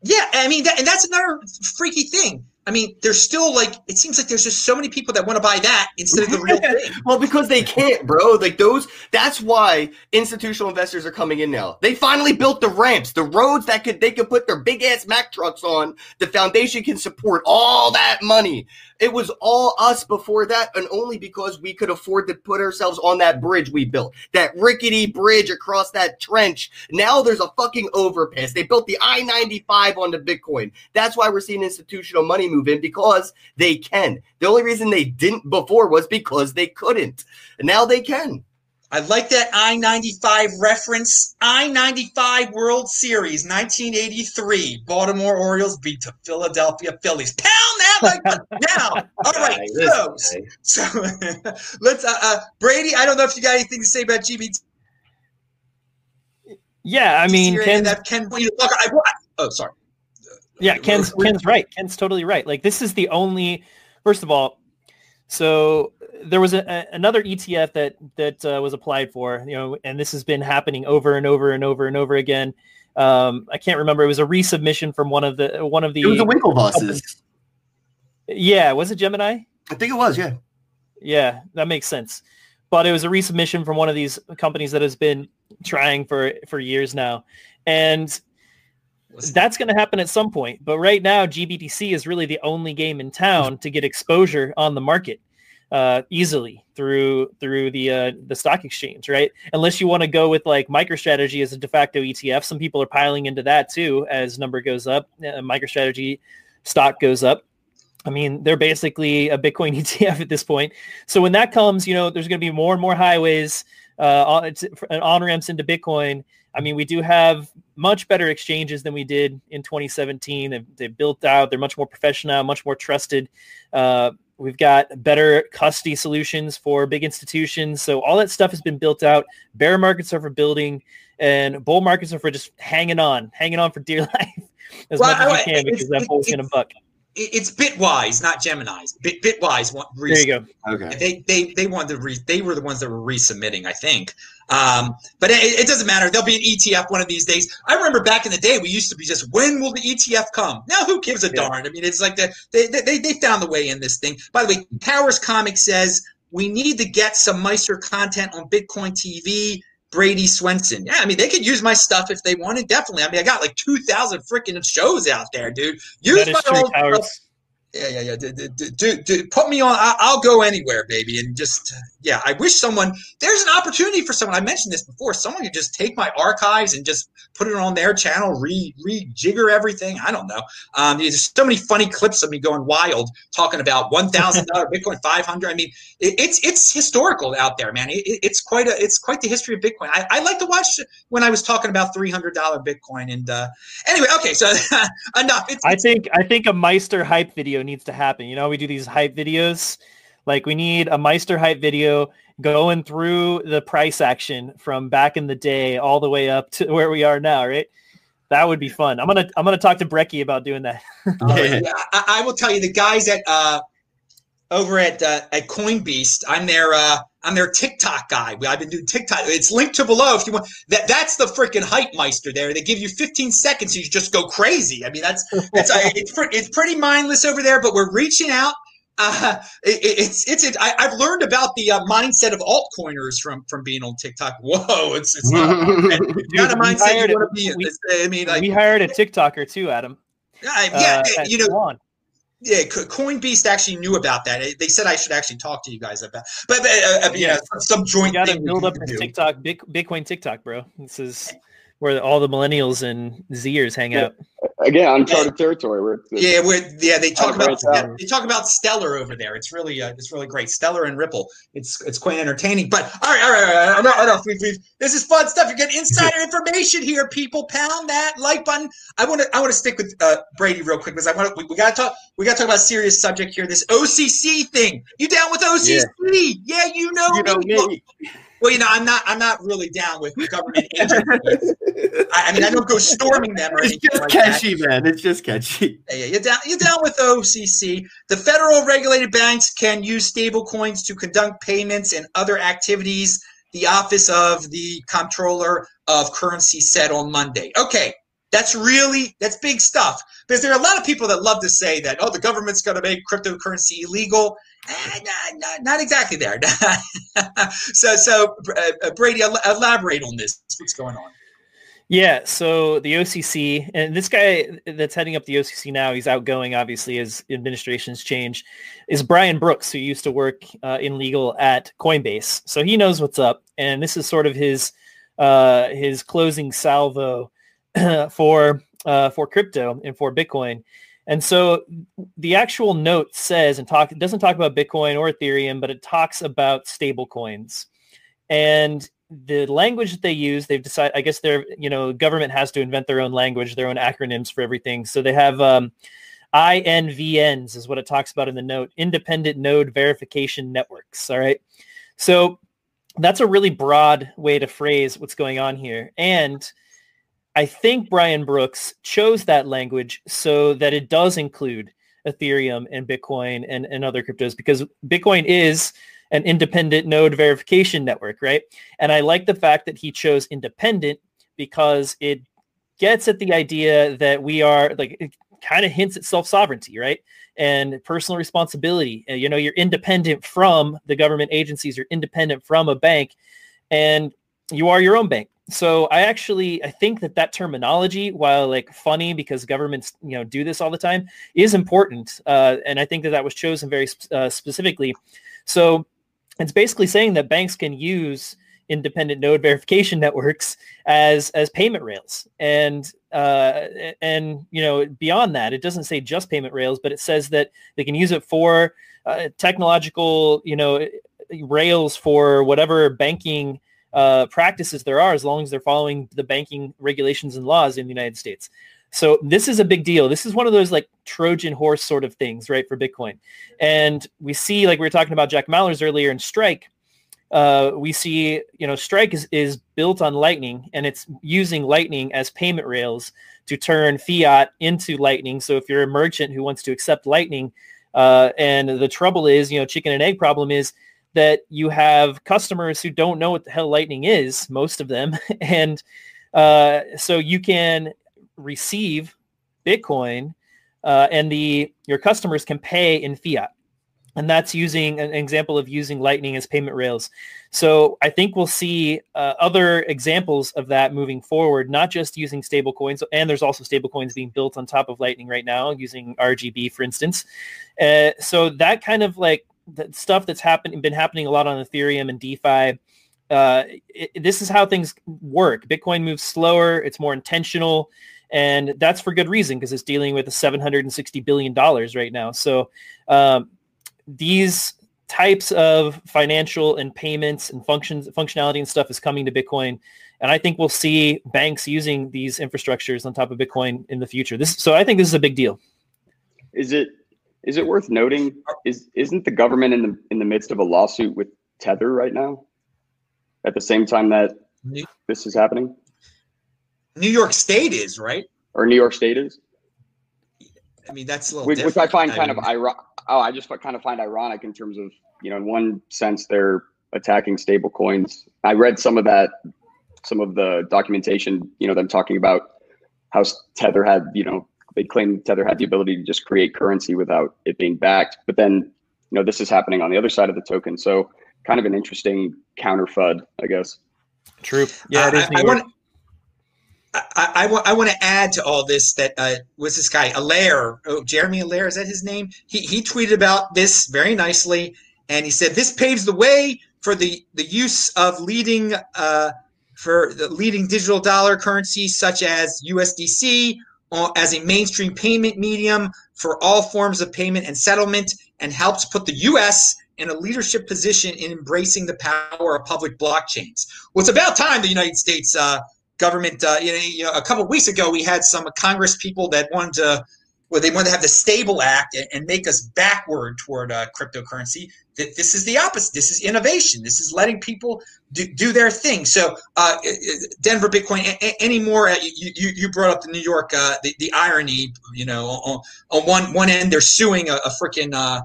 Yeah, I mean, that, and that's another freaky thing. I mean, there's still like it seems like there's just so many people that want to buy that instead of the real [laughs] thing. well, because they can't, bro. Like those that's why institutional investors are coming in now. They finally built the ramps, the roads that could they could put their big ass Mack trucks on. The foundation can support all that money. It was all us before that, and only because we could afford to put ourselves on that bridge we built. That rickety bridge across that trench. Now there's a fucking overpass. They built the I 95 onto Bitcoin. That's why we're seeing institutional money move in because they can. The only reason they didn't before was because they couldn't. Now they can. I like that I 95 reference. I 95 World Series 1983. Baltimore Orioles beat the Philadelphia Phillies. Pound that like now. [laughs] All right, so, [laughs] so let's, uh, uh, Brady, I don't know if you got anything to say about GBT. Yeah, I mean, Ken, that Ken, oh, sorry. Yeah, Ken's Ken's right. Ken's totally right. Like this is the only. First of all, so there was a, a, another ETF that that uh, was applied for, you know, and this has been happening over and over and over and over again. Um, I can't remember. It was a resubmission from one of the one of the. It was the Winklevosses. Yeah, was it Gemini? I think it was. Yeah. Yeah, that makes sense. But it was a resubmission from one of these companies that has been trying for for years now, and that's going to happen at some point. But right now, GBTC is really the only game in town to get exposure on the market uh, easily through through the uh, the stock exchange, right? Unless you want to go with like MicroStrategy as a de facto ETF. Some people are piling into that too as number goes up. Uh, MicroStrategy stock goes up. I mean, they're basically a Bitcoin [laughs] ETF at this point. So when that comes, you know, there's going to be more and more highways uh, on, on ramps into Bitcoin. I mean, we do have much better exchanges than we did in 2017. They've, they've built out. They're much more professional, much more trusted. Uh, we've got better custody solutions for big institutions. So all that stuff has been built out. Bear markets are for building, and bull markets are for just hanging on, hanging on for dear [laughs] life as well, much as you can because that bull's gonna buck it's Bitwise, not Gemini's. Bit Bitwise. There you go. Okay. They they they wanted to re, they were the ones that were resubmitting, I think. Um, but it, it, doesn't matter. There'll be an ETF one of these days. I remember back in the day, we used to be just when will the ETF come? Now who gives a yeah. darn? I mean, it's like the, they they they found the way in this thing. By the way, Powers Comics says we need to get some Meister content on Bitcoin TV. Brady Swenson. Yeah, I mean, they could use my stuff if they wanted. Definitely. I mean, I got like 2,000 freaking shows out there, dude. Use my old stuff. Yeah, yeah, yeah. D- d- d- d- put me on. I'll go anywhere, baby. And just, yeah, I wish someone, there's an opportunity for someone. I mentioned this before. Someone could just take my archives and just put it on their channel, re rejigger everything. I don't know. Um, there's so many funny clips of me going wild talking about $1,000 [laughs] Bitcoin, 500. I mean, it, it's it's historical out there, man. It, it's quite a it's quite the history of Bitcoin. I, I like to watch when I was talking about $300 Bitcoin. And uh, anyway, okay, so [laughs] enough. It's, I think I think a Meister hype video needs to happen. You know, we do these hype videos. Like we need a Meister hype video going through the price action from back in the day all the way up to [laughs] where we are now, right? That would be fun. I'm gonna I'm gonna talk to Brecky about doing that. [laughs] yeah, I, I, will tell you the guys at uh, over at uh, at CoinBeast. I'm their uh, I'm their TikTok guy. I've been doing TikTok. It's linked to below if you want. That that's the freaking hype meister there. They give you 15 seconds, you just go crazy. I mean, that's [laughs] it's it's, it's pretty mindless over there. But we're reaching out. Uh, it, it's it's it, I, have learned about the uh, mindset of altcoiners from from being on TikTok. [laughs] Whoa, it's it's not, [laughs] not a mindset you want to be. We, I mean, like, we hired a TikToker too, Adam. yeah, uh, you know, yeah, CoinBeast actually knew about that. They said I should actually talk to you guys about, but uh, uh, yeah, some joint. You got to build up this TikTok, Bitcoin TikTok, bro. This is where all the millennials and Zers hang out. Again, uncharted yeah. territory. Where yeah, we're, yeah, they talk about yeah, they talk about Stellar over there. It's really uh, it's really great. Stellar and Ripple. It's it's quite entertaining. But all right, all right, all right. Enough, enough. We've, we've, this is fun stuff. You're getting insider information here, people. Pound that like button. I want to I want to stick with uh, Brady real quick because I want we, we got to talk we got to talk about serious subject here. This OCC thing. You down with OCC? Yeah, yeah you know you me. Know me. Well, you know, I'm not. I'm not really down with government agencies. I, I, mean, I don't go storming them. it's just like catchy, that. man. It's just catchy. Yeah, you're down. You're down with OCC. The federal regulated banks can use stable coins to conduct payments and other activities. The Office of the Comptroller of Currency said on Monday. Okay, that's really that's big stuff because there are a lot of people that love to say that oh the government's going to make cryptocurrency illegal Eh, not, not, not, exactly there. [laughs] so, so uh, uh Brady, elaborate on this. What's going on? Yeah, so the OCC and this guy that's heading up the OCC now, he's outgoing, obviously, as administrations change, is Brian Brooks, who used to work uh, in legal at Coinbase. So he knows what's up, and this is sort of his uh, his closing salvo [clears throat] for uh, for crypto and for Bitcoin. And so the actual note says and talk doesn't talk about Bitcoin or Ethereum, but it talks about stable coins. And the language that they use, they've decided, I guess their, you know, government has to invent their own language, their own acronyms for everything. So they have um, INVNs is what it talks about in the note, independent node verification networks. All right. So that's a really broad way to phrase what's going on here. And I think Brian Brooks chose that language so that it does include Ethereum and Bitcoin and, and other cryptos because Bitcoin is an independent node verification network, right? And I like the fact that he chose independent because it gets at the idea that we are like it kind of hints at self-sovereignty, right? And personal responsibility. Uh, you know, you're independent from the government agencies, you're independent from a bank, and you are your own bank so I actually I think that that terminology, while like funny because governments you know do this all the time, is important, uh, and I think that that was chosen very uh, specifically. So it's basically saying that banks can use independent node [laughs] verification networks as as payment rails and uh, and you know beyond that it doesn't say just payment rails but it says that they can use it for uh, technological you know rails for whatever banking uh, practices there are as long as they're following the banking regulations and laws in the United States. So this is a big deal. This is one of those like Trojan horse sort of things, right, for Bitcoin. And we see, like we were talking about Jack Mallers earlier in Strike, uh, we see, you know, Strike is, is built on Lightning and it's using Lightning as payment rails to turn fiat into Lightning. So if you're a merchant who wants to accept Lightning, uh, and the trouble is, you know, chicken and egg problem is that you have customers who don't know what the hell Lightning is, most of them, [laughs] and uh, so you can receive Bitcoin, uh, and the your customers can pay in fiat. and that's using an example of using Lightning as payment rails. So I think we'll see uh, other examples of that moving forward, not just using stable coins, and there's also stable coins being built on top of Lightning right now using RGB, for instance. Uh, so that kind of like the stuff that's happening, been happening a lot on Ethereum and DeFi. Uh, it, this is how things work. Bitcoin moves slower. It's more intentional. And that's for good reason because it's dealing with a $760 billion right now. So um, these types of financial and payments and functions functionality and stuff is coming to bitcoin and i think we'll see banks using these infrastructures on top of bitcoin in the future this so i think this is a big deal is it is it worth noting is isn't the government in the in the midst of a lawsuit with tether right now? At the same time that this is happening? New york state is right? Or new york state is? I mean that's a little which, which i find kind mean, of ironic oh, I just kind of find ironic in terms of, you know, in one sense, they're attacking stable coins. I read some of that, some of the documentation, you know, them talking about how Tether had, you know, they claim Tether had the ability to just create currency without it being backed. But then, you know, this is happening on the other side of the token. So kind of an interesting counter FUD, I guess. True. Yeah, uh, I, I, want, I, I, I want to add to all this that uh, was this guy Allaire, oh, Jeremy Allaire, is that his name? He, he tweeted about this very nicely, and he said this paves the way for the, the use of leading uh, for the leading digital dollar currencies such as USDC as a mainstream payment medium for all forms of payment and settlement, and helps put the U.S. in a leadership position in embracing the power of public blockchains. Well, it's about time the United States uh, government. Uh, you, know, a couple weeks ago, we had some Congress people that wanted to, well, they wanted to have the Stable Act and, make us backward toward uh, cryptocurrency. This is the opposite. This is innovation. This is letting people do, do their thing. So, uh, Denver Bitcoin. A- any more? Uh, you, you, you brought up the New York. Uh, the, the irony. You know, on, on one one end, they're suing a, a freaking uh,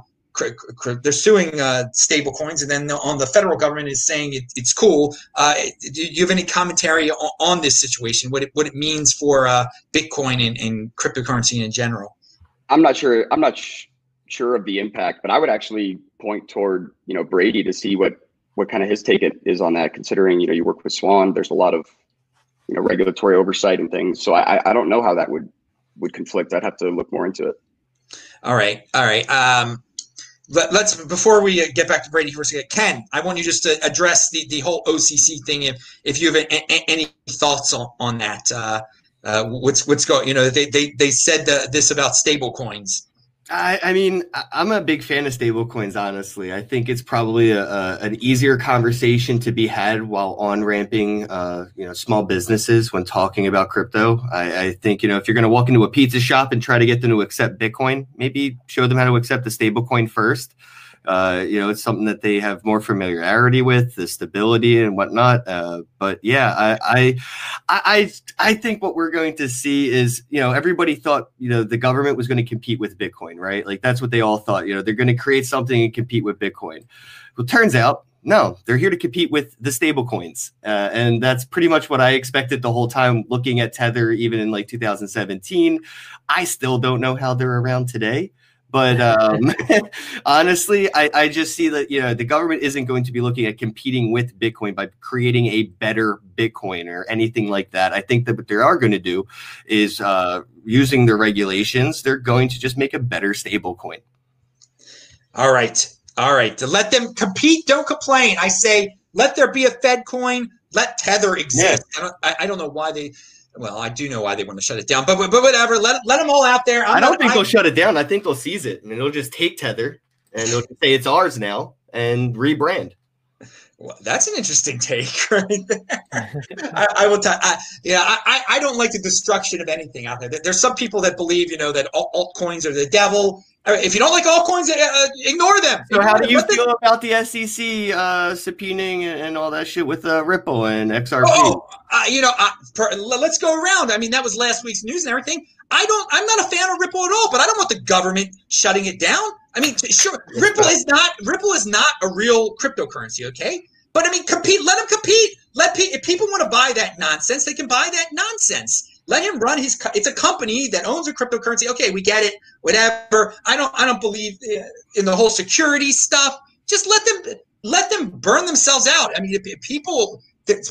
they're suing uh, stable coins and then on the federal government is saying it, it's cool uh, do you have any commentary on, on, this situation what it, what it means for uh, bitcoin and, and, cryptocurrency in general i'm not sure i'm not sh- sure of the impact but i would actually point toward you know brady to see what what kind of his take it is on that considering you know you work with swan there's a lot of you know regulatory oversight and things so i i don't know how that would would conflict i'd have to look more into it all right all right um let, us before we uh, get back to Brady for a second, Ken, I want you just to address the, the whole OCC thing. If if you have a, a, any thoughts on, on that, uh, uh, what's what's going? You know, they they they said the, this about stable coins. I, I, mean, I'm a big fan of stablecoins. Honestly, I think it's probably a, a, an easier conversation to be had while on ramping, uh, you know, small businesses when talking about crypto. I, I think you know if you're going to walk into a pizza shop and try to get them to accept Bitcoin, maybe show them how to accept the stablecoin first. Uh, you know, it's something that they have more familiarity with, the stability and whatnot. Uh, but yeah, I, I, I, I think what we're going to see is, you know, everybody thought, you know, the government was going to compete with Bitcoin, right? Like that's what they all thought. You know, they're going to create something and compete with Bitcoin. Well, turns out no, they're here to compete with the stable coins. Uh, and that's pretty much what I expected the whole time looking at Tether, even in like 2017. I still don't know how they're around today. But [laughs] um, [laughs] honestly, I, I just see that you know the government isn't going to be looking at competing with Bitcoin by creating a better Bitcoin or anything like that. I think that what they are going to do is uh, using the regulations, they're going to just make a better stable coin. All right. All right. To let them compete, don't complain. I say let there be a Fed coin, let Tether exist. Yeah. I, don't, I don't know why they well, I do know why they want to shut it down, but but, whatever. Let let them all out there. I'm I do not think I, they'll shut it down. I think they'll seize it, and it'll just take Tether, and they'll say it's ours now, and rebrand. Well, that's an interesting take, [laughs] right there. I, I, will tell. I, yeah, I, I don't like the destruction of anything out there. There's some people that believe, you know, that altcoins are the devil. If you don't like altcoins, uh, uh ignore them. So, how do you feel about the SEC uh, subpoenaing and all that shit with uh, Ripple and XRP? Oh, uh, you know, uh, per, let's go around. I mean, that was last week's news and everything. I don't. I'm not a fan of Ripple at all, but I don't want the government shutting it down. I mean, sure, [laughs] Ripple is not Ripple is not a real cryptocurrency, okay? But I mean, compete. Let them compete. Let pe- if people want to buy that nonsense, they can buy that nonsense. Let him run his. It's a company that owns a cryptocurrency. Okay, we get it. Whatever. I don't. I don't believe in the whole security stuff. Just let them let them burn themselves out. I mean, people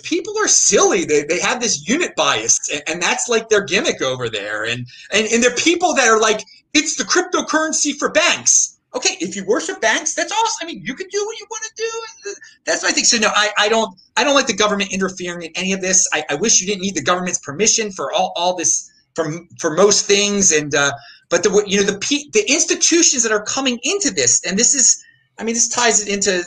people are silly. They, they have this unit bias, and, and, that's like their gimmick over there. And, and and they're people that are like, it's the cryptocurrency for banks. Okay, if you worship banks, that's awesome. I mean, you can do what you want to do. That's what I think. So no, I, I don't I don't like the government interfering in any of this. I, I wish you didn't need the government's permission for all, all this for for most things. And uh, but the you know the the institutions that are coming into this, and this is I mean this ties it into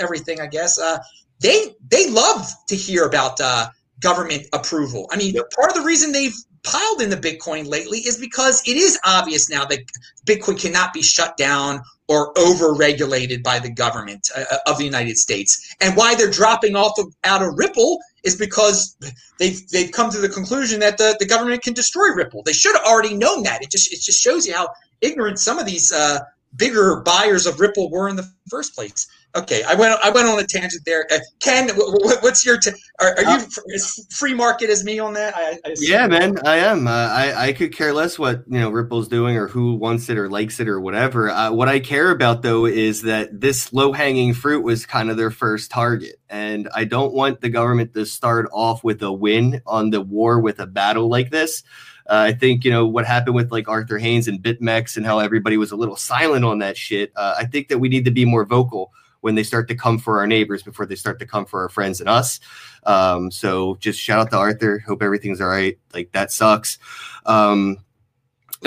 everything, I guess. Uh, they they love to hear about uh, government approval. I mean, part of the reason they've piled in the Bitcoin lately is because it is obvious now that Bitcoin cannot be shut down or over-regulated by the government uh, uh, of the United States. And why they're dropping off of, out of Ripple is because they've they've come to the conclusion that the, the government can destroy Ripple. They should have already known that. It just it just shows you how ignorant some of these uh, bigger buyers of Ripple were in the first place. Okay, I went I went on a tangent there. Uh, Ken, what's your? T- are, are, you uh, as free market as me on that? I, I yeah, man, I am. Uh, I I could care less what you know Ripple's doing or who wants it or likes it or whatever. Uh, what I care about though is that this low hanging fruit was kind of their first target, and I don't want the government to start off with a win on the war with a battle like this. Uh, I think you know what happened with like Arthur Hayes and BitMEX and how everybody was a little silent on that shit. Uh, I think that we need to be more vocal when they start to come for our neighbors before they start to come for our friends and us. Um, so just shout out to Arthur. Hope everything's all right. Like that sucks. Um,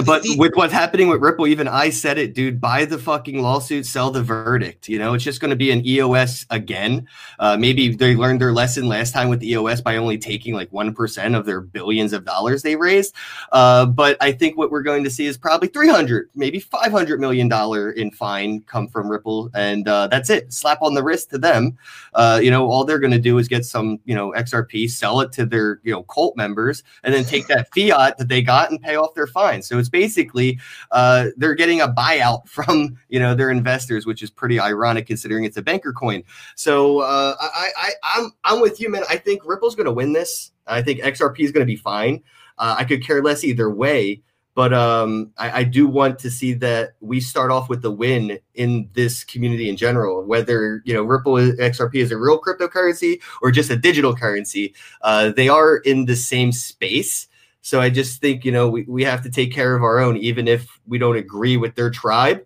but with what's happening with Ripple, even I said it, dude. Buy the fucking lawsuit, sell the verdict. You know, it's just going to be an EOS again. Uh, maybe they learned their lesson last time with the EOS by only taking like one percent of their billions of dollars they raised. Uh, but I think what we're going to see is probably three hundred, maybe five hundred million dollar in fine come from Ripple, and uh, that's it. Slap on the wrist to them. Uh, you know, all they're going to do is get some, you know, XRP, sell it to their, you know, cult members, and then take that fiat that they got and pay off their fine. So basically uh, they're getting a buyout [laughs] from you know their investors, which is pretty ironic considering it's a banker coin. So uh, I, I I'm I'm with you, man. I think Ripple's going to win this. I think XRP is going to be fine. Uh, I could care less either way. But um, I, I, do want to see that we start off with the win in this community in general. Whether you know Ripple XRP is a real cryptocurrency or just a digital currency, uh, they are in the same space. So I just think, you know, we, we have to take care of our own, even if we don't agree with their tribe.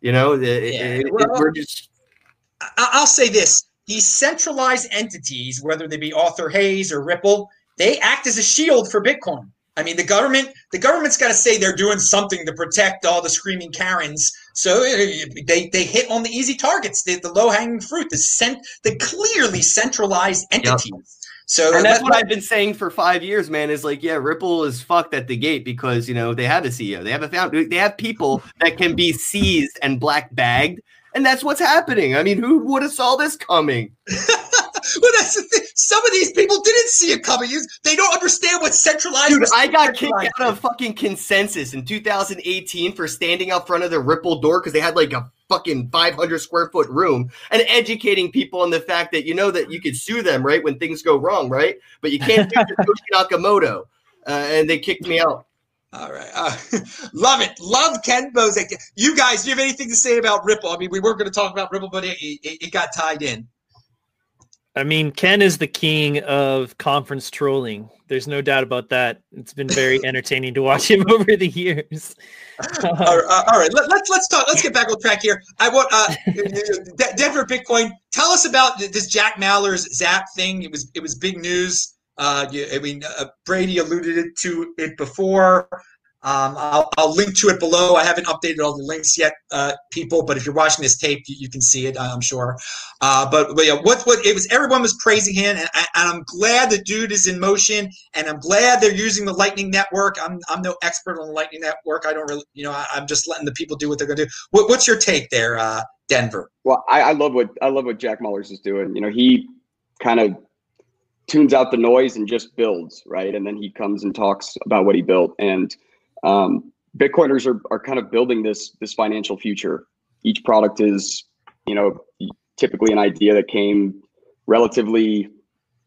You know, yeah. it, it, well, we're just. I'll say this these centralized entities, whether they be Arthur Hayes or Ripple, they act as a shield for Bitcoin. I mean, the government, the government's got to say they're doing something to protect all the screaming Karens. So eh, they, they hit on the easy targets, the, the low hanging fruit, the cent, the clearly centralized entities. Yep. So and that's what I've been saying for five years, man. Is like, yeah, Ripple is fucked at the gate because you know they have a CEO, they have a founder, they have people that can be seized and black bagged, and that's what's happening. I mean, who would have saw this coming? [laughs] well, that's the thing. Some of these people didn't see it coming. They don't understand what centralized. Dude, I got kicked out of fucking consensus in 2018 for standing out front of the Ripple door because they had like a fucking 500 square foot room and educating people on the fact that you know that you could sue them right when things go wrong, right? But you can't do Satoshi Nakamoto, uh, and they kicked me out. All right. Uh, [laughs] love it. Love Ken Bosak. You guys, do you have anything to say about Ripple? I mean, we weren't going to talk about Ripple, but it, it, it, got tied in. I mean, Ken is the king of conference trolling. There's no doubt about that. It's been very [laughs] entertaining to watch him [laughs] over the years. [laughs] all, right, uh, all right, Let, us let's talk. Let's get back on track here. I want uh, Denver Bitcoin. Tell us about this Jack Mallers Zap thing. It was it was big news. Uh, I mean, uh, Brady alluded to it before. Um, I'll, I'll, link to it below. I haven't updated all the links yet, uh, people. But if you're watching this tape, you, you can see it. I'm sure. Uh, but, but, yeah, what what it was? Everyone was praising him, and, and, I'm glad the dude is in motion, and I'm glad they're using the Lightning Network. I'm I'm no expert on the Lightning Network. I don't really, you know, I, am just letting the people do what they're going to do. What, what's your take there, uh, Denver? Well, I, I love what I love what Jack Mallers is doing. You know, he kind of tunes out the noise and just builds, right? And then he comes and talks about what he built. And um, Bitcoiners are, are kind of building this this financial future. Each product is, you know, typically an idea that came relatively,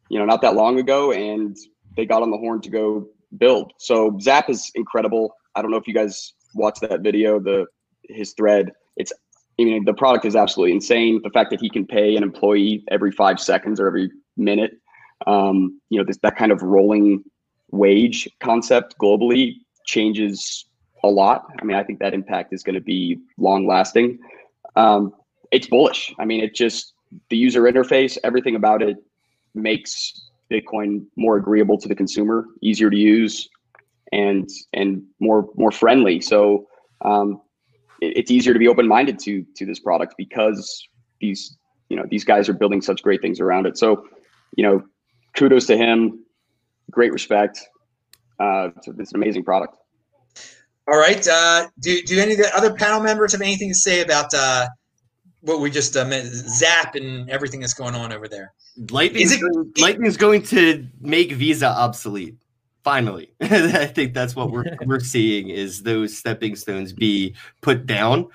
you know, not that long ago, and they got on the horn to go build. So Zap is incredible. I don't know if you guys watched that video, the his thread. It's I mean the product is absolutely insane. The fact that he can pay an employee every five seconds or every minute, um, you know, this that kind of rolling wage concept globally changes a lot. I mean, I think that impact is going to be long lasting. Um, it's bullish. I mean, it just the user interface, everything about it makes Bitcoin more agreeable to the consumer, easier to use, and and more more friendly. So um, it, it's easier to be open minded to to this product because these you know these guys are building such great things around it. So you know, kudos to him. Great respect. Uh, it's, it's an amazing product. All right. Uh, do do any of the other panel members have anything to say about uh, what we just uh, Zap and everything that's going on over there? Lightning's, it, going, Lightning's going to make Visa obsolete. Finally, [laughs] I think that's what we're [laughs] we're seeing is those stepping stones be put down.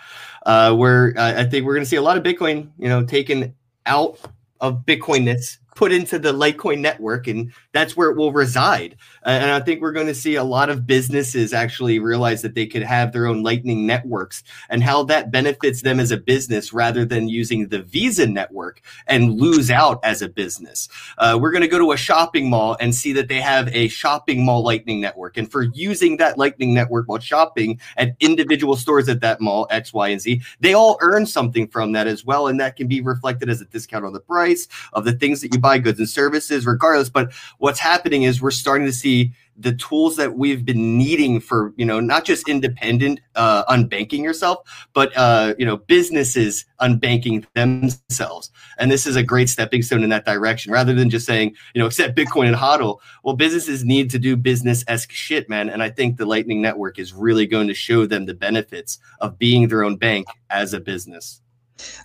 Uh, where uh, I think we're going to see a lot of Bitcoin, you know, taken out of Bitcoinness put into the Lightning network, and that's where it will reside. Uh, and I think we're going to see a lot of businesses actually realize that they could have their own Lightning networks and how that benefits them as a business rather than using the Visa network and lose out as a business. Uh, we're going to go to a shopping mall and see that they have a shopping mall Lightning network. And for using that Lightning network while shopping at individual stores at that mall, X, Y, and Z, they all earn something from that as well. And that can be reflected as a discount on the price of the things that you buy goods and services, regardless. But what's happening is we're starting to see the tools that we've been needing for you know not just independent uh, unbanking yourself but uh, you know businesses unbanking themselves. And this is a great stepping stone in that direction rather than just saying you know accept bitcoin and hodl. Well businesses need to do business-esque shit man. And i think the lightning network is really going to show them the benefits of being their own bank as a business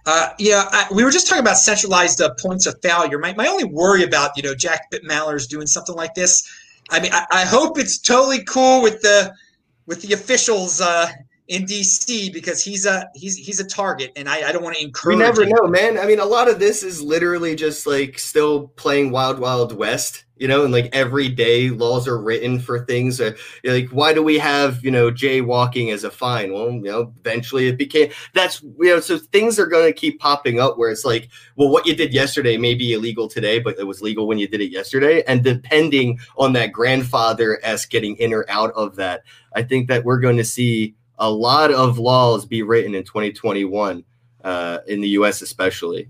uh, yeah, I, we were just talking about centralized uh, points of failure. My, my only worry about you know Jack Mallers doing something like this, I mean, I, I hope it's totally cool with the with the officials uh, in DC because he's a he's he's a target, and I, I don't want to encourage. We never him. know, man. I mean, a lot of this is literally just like still playing Wild Wild West you know, and like every day laws are written for things. Uh, like, why do we have, you know, jaywalking as a fine? Well, you know, eventually it became that's, you know, so things are going to keep popping up where it's like, well, what you did yesterday may be illegal today, but it was legal when you did it yesterday. And depending on that grandfather s getting in or out of that, I think that we're going to see a lot of laws be written in 2021 uh, in the US, especially.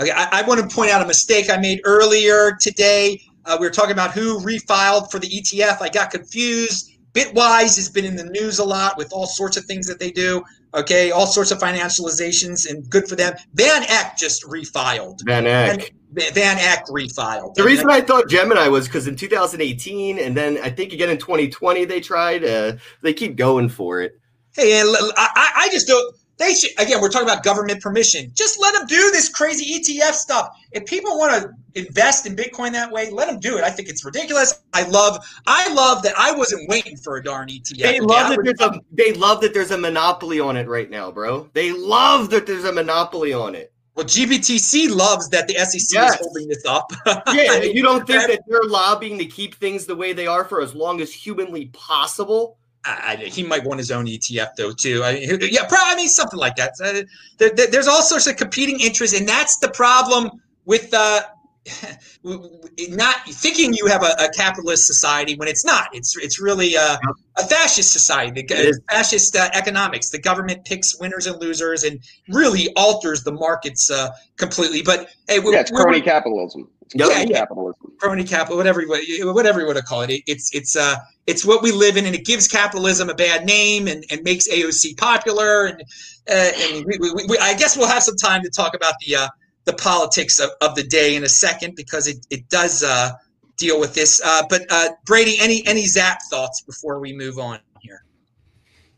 Okay, I, I want to point out a mistake I made earlier today. Uh, we were talking about who refiled for the ETF. I got confused. Bitwise has been in the news a lot with all sorts of things that they do. Okay, all sorts of financializations and good for them. Van Eck just refiled. Van Eck. Van, Van Eck refiled. The reason I thought Gemini was because in 2018 and then I think again in 2020 they tried. Uh, they keep going for it. Hey, and I, I just don't. They should again. We're talking about government permission. Just let them do this crazy ETF stuff. If people want to invest in Bitcoin that way, let them do it. I think it's ridiculous. I love. I love that I wasn't waiting for a darn ETF. They love that there's a. They love that there's a monopoly on it right now, bro. They love that there's a monopoly on it. Well, GBTC loves that the SEC yes. is holding this up. [laughs] yeah, you don't think [laughs] that they're lobbying to keep things the way they are for as long as humanly possible? I, he might want his own ETF though too. I, yeah, probably. I mean, something like that. Uh, there, there, there's all sorts of competing interests, and that's the problem with uh, [laughs] not thinking you have a, a, capitalist society when it's not. It's it's really a, a fascist society. The, fascist uh, economics. The government picks winners and losers and really alters the markets uh, completely. But hey, yeah, it's crony capitalism. It's yeah, yeah, capitalism. Crony capital, whatever you whatever you want to call it. It's it's uh it's what we live in, and it gives capitalism a bad name and, and makes AOC popular. And uh, and we, we, we, I guess we'll have some time to talk about the uh, the politics of, of the day in a second because it it does uh, deal with this. Uh, but uh, Brady, any any Zap thoughts before we move on here?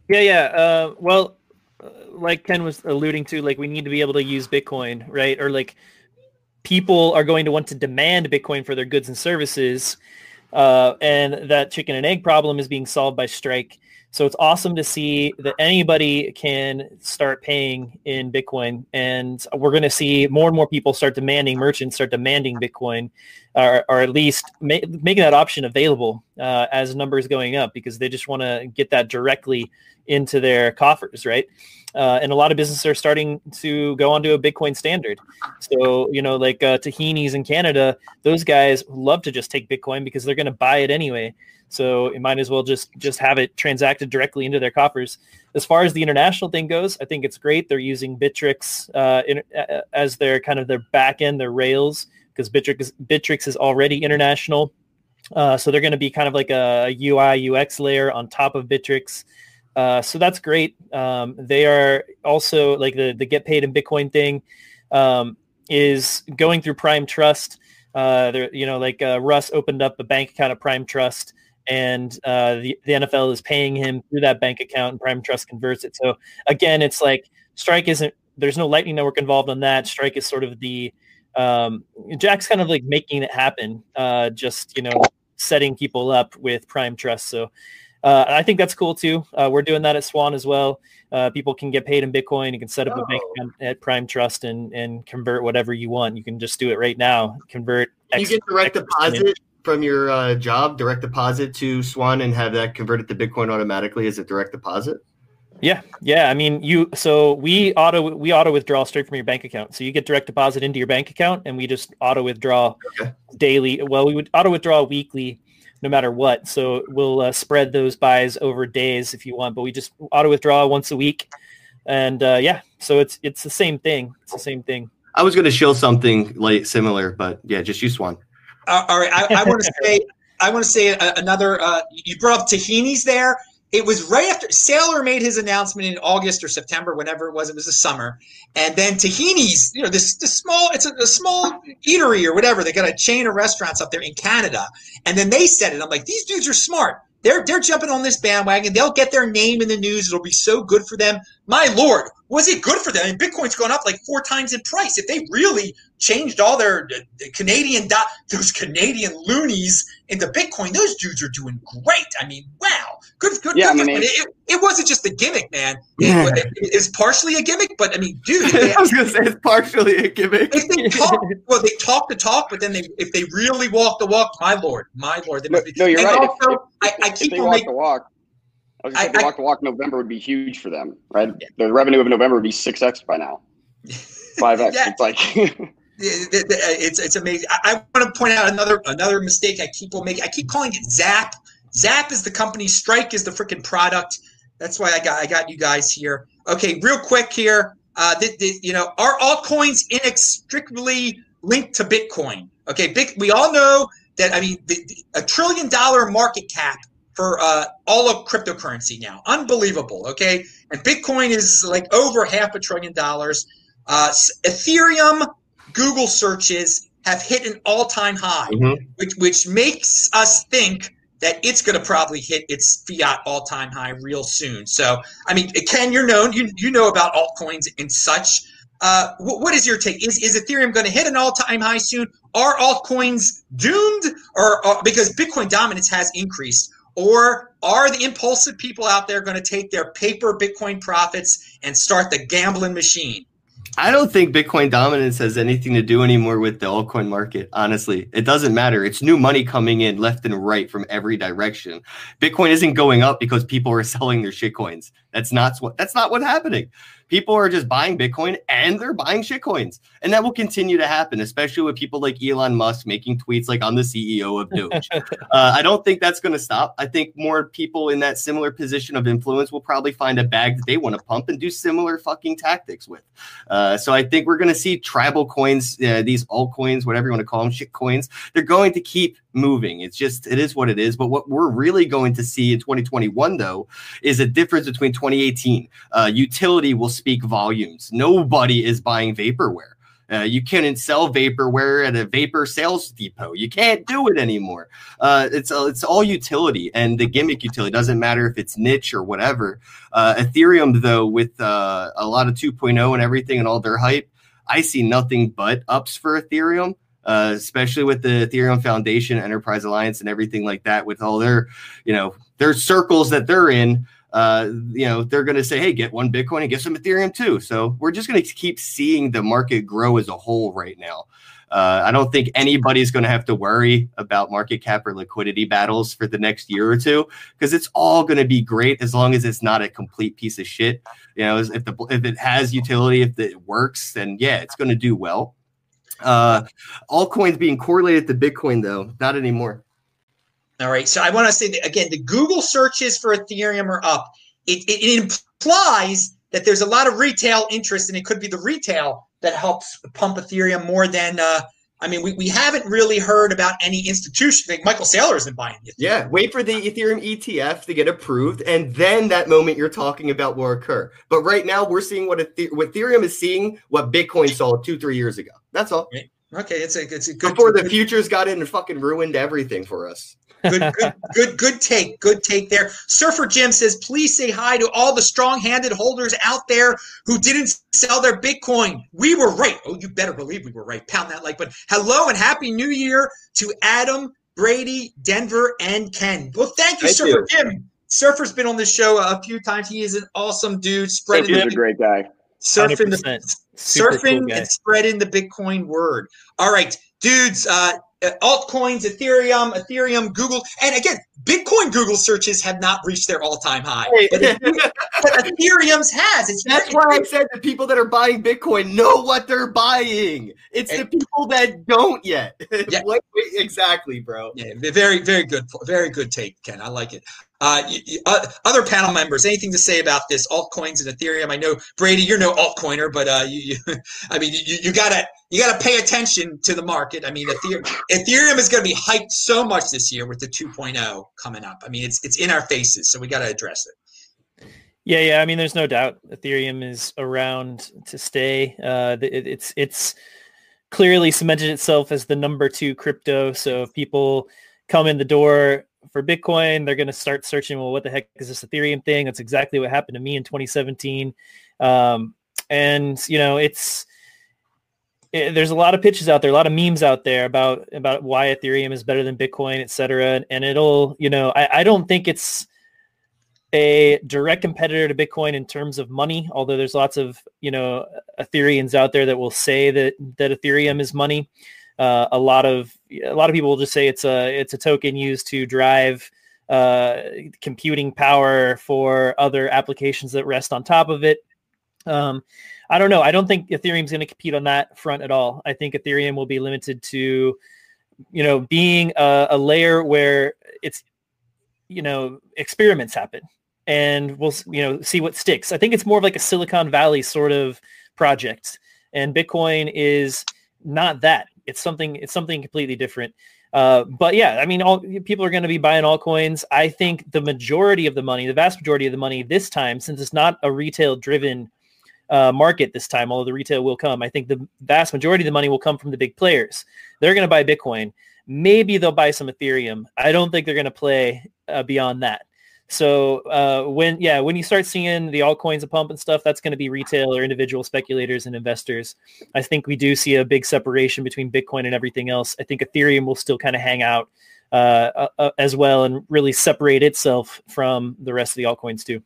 Yeah, yeah. Uh, well, uh, like Ken was alluding to, like we need to be able to use Bitcoin, right? Or like people are going to want to demand Bitcoin for their goods and services, uh, and that chicken and egg problem is being solved by Strike. So it's awesome to see that anybody can start paying in Bitcoin, and we're going to see more and more people start demanding merchants start demanding Bitcoin, or, or at least ma- making that option available uh, as numbers going up because they just want to get that directly into their coffers, right? Uh, and a lot of businesses are starting to go onto a Bitcoin standard. So, you know, like uh, Tahini's in Canada, those guys love to just take Bitcoin because they're going to buy it anyway. So you might as well just just have it transacted directly into their coffers. As far as the international thing goes, I think it's great. They're using Bittrex uh, in, uh, as their kind of their back end, their rails, because Bitrix, Bittrex is already international. Uh, so they're going to be kind of like a UI UX layer on top of Bittrex. Uh, so that's great. Um, they are also like the the get paid in Bitcoin thing um, is going through Prime Trust. Uh, you know, like uh, Russ opened up a bank account at Prime Trust, and uh, the the NFL is paying him through that bank account, and Prime Trust converts it. So again, it's like Strike isn't. There's no Lightning Network involved on that. Strike is sort of the um, Jack's kind of like making it happen. Uh, just you know, setting people up with Prime Trust. So uh, I think that's cool too. Uh, we're doing that at Swan as well. Uh, people can get paid in Bitcoin. You can set up oh. a bank account at Prime Trust and and convert whatever you want. You can just do it right now. Convert. You get direct deposit from your uh, job, direct deposit to Swan, and have that converted to Bitcoin automatically as a direct deposit? Yeah, yeah. I mean, you. So we auto we auto withdraw straight from your bank account. So you get direct deposit into your bank account, and we just auto withdraw okay. daily. Well, we would auto withdraw weekly no matter what. So we'll uh, spread those buys over days if you want, but we just auto withdraw once a week. And uh, yeah, so it's it's the same thing. It's the same thing. I was going to show something like similar, but yeah, just use one. Uh, all right, I, I want to say I want to say another. Uh, you brought up Tahini's there it was right after Saylor made his announcement in August or September, whenever it was. It was the summer, and then Tahini's, you know, this small, it's a, a, small eatery or whatever. They got a chain of restaurants up there in Canada, and then they said it. I'm like, these dudes are smart. They're they're jumping on this bandwagon. They'll get their name in the news. It'll be so good for them. My lord, was it good for them? I mean, Bitcoin's gone up like four times in price. If they really changed all their Canadian dot, those Canadian loonies into Bitcoin, those dudes are doing great. I mean, wow, good, good. Yeah, good I mean, it, it, wasn't just a gimmick, man. It, it, it's partially a gimmick, but I mean, dude, [laughs] they, I was gonna say it's partially a gimmick. If they talk, well, they talk the talk, but then they, if they really walk the walk, my lord, my lord, no, no, you're and right. Also, if, I, I keep if they walk the walk I was going to say, the walk to walk November would be huge for them, right? Yeah. The revenue of November would be six x by now, [laughs] five x. It's like [laughs] uh, it's it's amazing. I, I, want to point out another another mistake I keep on making. I keep calling it Zap. Zap is the company. Strike is the freaking product. That's why I got I got you guys here. Okay, real quick here. Uh, the, the, you know, are altcoins inextricably linked to Bitcoin? Okay, big. We all know that. I mean, the, a trillion dollar market cap for uh, all of cryptocurrency now. Unbelievable. Okay. And Bitcoin is like over half a trillion dollars. Uh, Ethereum Google searches have hit an all time high, mm-hmm. which, which makes us think that it's going to probably hit its fiat all time high real soon. So, I mean, Ken, you're known, you, you know about altcoins and such. Uh, what, is your take? Is, is Ethereum going to hit an all time high soon? Are altcoins doomed? Or, or because Bitcoin dominance has increased, or are the impulsive people out there going to take their paper Bitcoin profits and start the gambling machine? I don't think Bitcoin dominance has anything to do anymore with the altcoin market. Honestly, it doesn't matter. It's new money coming in left and right from every direction. Bitcoin isn't going up because people are [laughs] selling their shitcoins. That's not what. That's not what's happening people are just buying Bitcoin and they're buying shitcoins. And that will continue to happen, especially with people like Elon Musk making tweets like I'm the CEO of Doge. [laughs] uh, I don't think that's going to stop. I think more people in that similar position of influence will probably find a bag that they want to pump and do similar fucking tactics with. Uh, so I think we're going to see tribal coins, uh, these altcoins, whatever you want to call them, shit coins. They're going to keep moving. It's just, it is what it is. But what we're really going to see in 2021, though, is a difference between 2018. Uh, utility will speak volumes. Nobody is buying vaporware. Uh, you can't sell vaporware at a vapor sales depot. You can't do it anymore. Uh, it's uh, it's all utility and the gimmick utility. doesn't matter if it's niche or whatever. Uh, Ethereum, though, with uh, a lot of 2.0 and everything and all their hype, I see nothing but ups for Ethereum uh, especially with the Ethereum Foundation, Enterprise Alliance, and everything like that, with all their, you know, their circles that they're in. uh, you know, they're going to say, hey, get one Bitcoin and get some Ethereum too. So we're just going to keep seeing the market grow as a whole right now. Uh, I don't think anybody's going to have to worry about market cap or liquidity battles for the next year or two because it's all going to be great as long as it's not a complete piece of shit. You know, if the if it has utility, if it works, then yeah, it's going to do well. Uh, altcoins being correlated to Bitcoin though, not anymore. All right. So I want to say that again, the Google searches for Ethereum are up. It, it, it implies that there's a lot of retail interest, and it could be the retail that helps pump Ethereum more than. Uh, I mean, we, we haven't really heard about any institution. Like Michael Saylor isn't buying it. Yeah, wait for the Ethereum ETF to get approved, and then that moment you're talking about will occur. But right now, we're seeing what, Ether- what Ethereum is seeing, what Bitcoin saw two, three years ago. That's all. Okay, it's a it's a good before the futures got in and fucking ruined everything for us. Good, good, good, good take. Good take there. Surfer Jim says, please say hi to all the strong-handed holders out there who didn't sell their Bitcoin. We were right. Oh, you better believe we were right. Pound that like. But hello and happy New Year to Adam, Brady, Denver, and Ken. Well, thank you, thank Surfer you. Jim. Surfer's been on the show a few times. He is an awesome dude. Spreading He's a great guy. Surfing the surfing cool and spreading the Bitcoin word. All right, dudes. Uh, Uh, altcoins, Ethereum, Ethereum, Google, and again, Bitcoin Google searches have not reached their all-time high, but, but Ethereum's has. It's that's why I said the people that are buying Bitcoin know what they're buying. It's and, the people that don't yet. [laughs] Yeah. exactly, bro. Yeah, very, very good, very good take, Ken. I like it. Uh, uh, other panel members, anything to say about this altcoins and Ethereum? I know Brady, you're no altcoiner, but uh, you, you, [laughs] I mean, you, you gotta you gotta pay attention to the market. I mean, Ethereum, Ethereum is going to be hyped so much this year with the 2.0 coming up. I mean, it's it's in our faces, so we got to address it. Yeah, yeah. I mean, there's no doubt Ethereum is around to stay. Uh, it, it's it's clearly cemented itself as the number two crypto. So if people come in the door for Bitcoin, they're going to start searching. Well, what the heck is this Ethereum thing? That's exactly what happened to me in 2017. Um, and you know, it's it, there's a lot of pitches out there, a lot of memes out there about about why Ethereum is better than Bitcoin, et cetera. And, and it'll, you know, I, I don't think it's a direct competitor to Bitcoin in terms of money, although there's lots of, you know, Ethereans out there that will say that that Ethereum is money. Uh, a lot of a lot of people will just say it's a it's a token used to drive uh, computing power for other applications that rest on top of it. Um, I don't know. I don't think Ethereum's going to compete on that front at all. I think Ethereum will be limited to, you know, being a, a layer where it's, you know, experiments happen and we'll, you know, see what sticks. I think it's more of like a Silicon Valley sort of project and Bitcoin is not that. It's something, it's something completely different. Uh, but yeah, I mean, all people are going to be buying altcoins. I think the majority of the money, the vast majority of the money this time, since it's not a retail driven uh, market this time, although the retail will come. I think the vast majority of the money will come from the big players. They're going to buy Bitcoin. Maybe they'll buy some Ethereum. I don't think they're going to play uh, beyond that. So uh, when yeah, when you start seeing the altcoins a pump and stuff, that's going to be retail or individual speculators and investors. I think we do see a big separation between Bitcoin and everything else. I think Ethereum will still kind of hang out uh, uh, uh, as well and really separate itself from the rest of the altcoins too.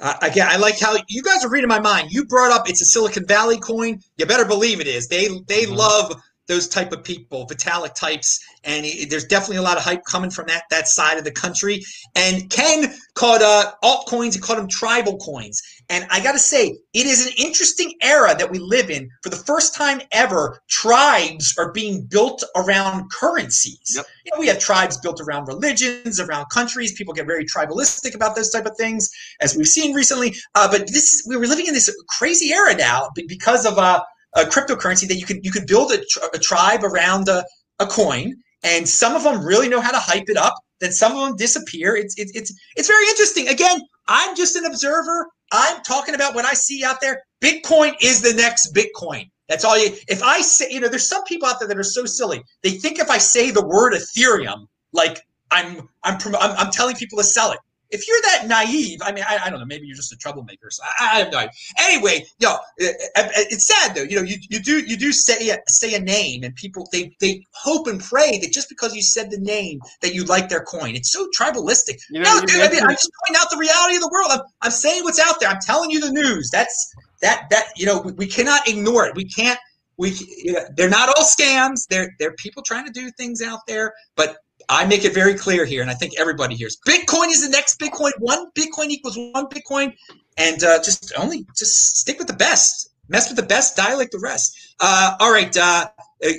Uh, again, I like how you guys are reading my mind. You brought up it's a Silicon Valley coin. You better believe it is. They they mm-hmm. love those type of people, Vitalik types, and he, there's definitely a lot of hype coming from that that side of the country. And Ken called uh, altcoins, he called them tribal coins. And I got to say, it is an interesting era that we live in. For the first time ever, tribes are being built around currencies. Yep. You know, we have tribes built around religions, around countries. People get very tribalistic about those type of things, as we've seen recently. Uh, but this is, we're living in this crazy era now because of uh, a cryptocurrency that you could you could build a, a tribe around a, a coin, and some of them really know how to hype it up. Then some of them disappear. It's it's it's it's very interesting. Again, I'm just an observer. I'm talking about what I see out there. Bitcoin is the next Bitcoin. That's all you. If I say, you know, there's some people out there that are so silly. They think if I say the word Ethereum, like I'm I'm I'm, I'm telling people to sell it. If you're that naive, I mean, I, I don't know, maybe you're just a troublemaker. So I, I have no idea. Anyway, yo, it, it's sad though. You know, you, you do you do say a, say a name, and people they they hope and pray that just because you said the name that you like their coin. It's so tribalistic. You know, no, dude, I mean, I'm just pointing out the reality of the world. I'm, I'm saying what's out there. I'm telling you the news. That's that that you know we, we cannot ignore it. We can't. We you know, they're not all scams. They're they're people trying to do things out there, but I make it very clear here, and I think everybody hears Bitcoin is the next Bitcoin. One Bitcoin equals one Bitcoin, and uh, just only just stick with the best. Mess with the best, die like the rest. Uh, all right, uh, uh,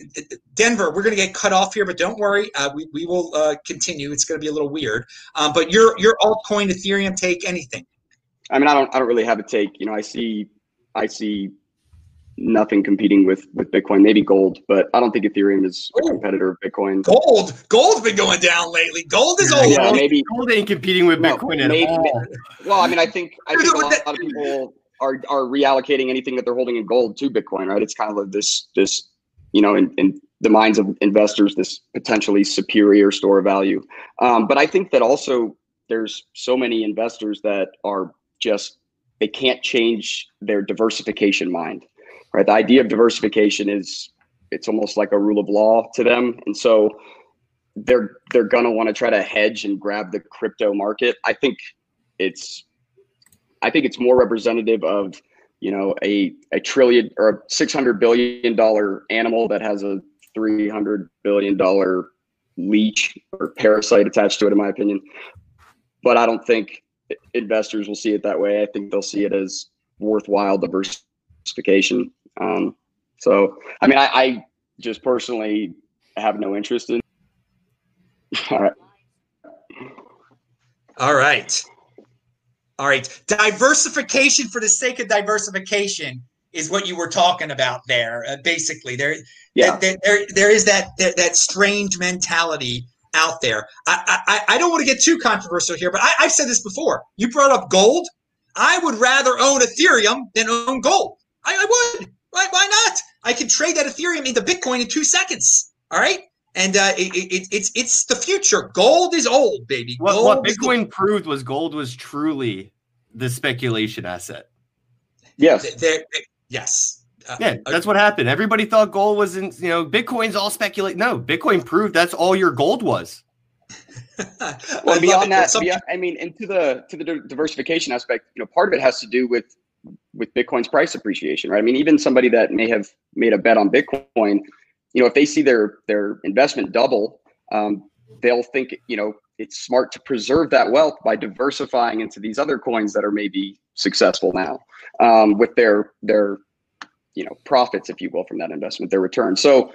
Denver, we're going to get cut off here, but don't worry, uh, we we will uh, continue. It's going to be a little weird, um, but your your altcoin Ethereum take anything. I mean, I don't I don't really have a take. You know, I see I see nothing competing with with Bitcoin. Maybe gold, but I don't think Ethereum is a competitor of Bitcoin. Gold, gold's been going down lately. Gold is old. Yeah, maybe. Gold ain't competing with No, Bitcoin at maybe- all. Well, I mean, I think I think a lot, that- lot of [laughs] people are are reallocating anything that they're holding in gold to Bitcoin, right? It's kind of like this this you know in, in the minds of investors this potentially superior store of value. Um, but I think that also there's so many investors that are just they can't change their diversification mind, right? The idea of diversification is it's almost like a rule of law to them, and so they're they're gonna want to try to hedge and grab the crypto market. I think it's I think it's more representative of you know a a trillion or a six hundred billion dollar animal that has a three hundred billion dollar leech or parasite attached to it, in my opinion. But I don't think investors will see it that way. I think they'll see it as worthwhile diversification. Um, so, I mean, I, I just personally have no interest in. [laughs] All right. All right. All right. Diversification for the sake of diversification is what you were talking about there. Uh, basically, there, Yeah. there, there, there is that, that that strange mentality out there. I, I, I don't want to get too controversial here, but I, I've said this before. You brought up gold. I would rather own Ethereum than own gold. I, I would. Why, why not? I can trade that Ethereum into Bitcoin in two seconds. All right. And uh, it, it, it's it's the future. Gold is old, baby. What, Gold what is the- Bitcoin proved was gold was truly the speculation asset. Yes. Th- there- yes. Uh, Yeah, that's what happened. Everybody thought gold was in, you know, Bitcoin's all speculate. No, Bitcoin proved that's all your gold was. [laughs] I Well, beyond that, Some- yeah, I mean, into the to the diversification aspect, you know, part of it has to do with with Bitcoin's price appreciation, right? I mean, even somebody that may have made a bet on Bitcoin, you know, if they see their their investment double, um, they'll think, you know, it's smart to preserve that wealth by diversifying into these other coins that are maybe successful now um, with their their you know profits, if you will, from that investment, their return. So.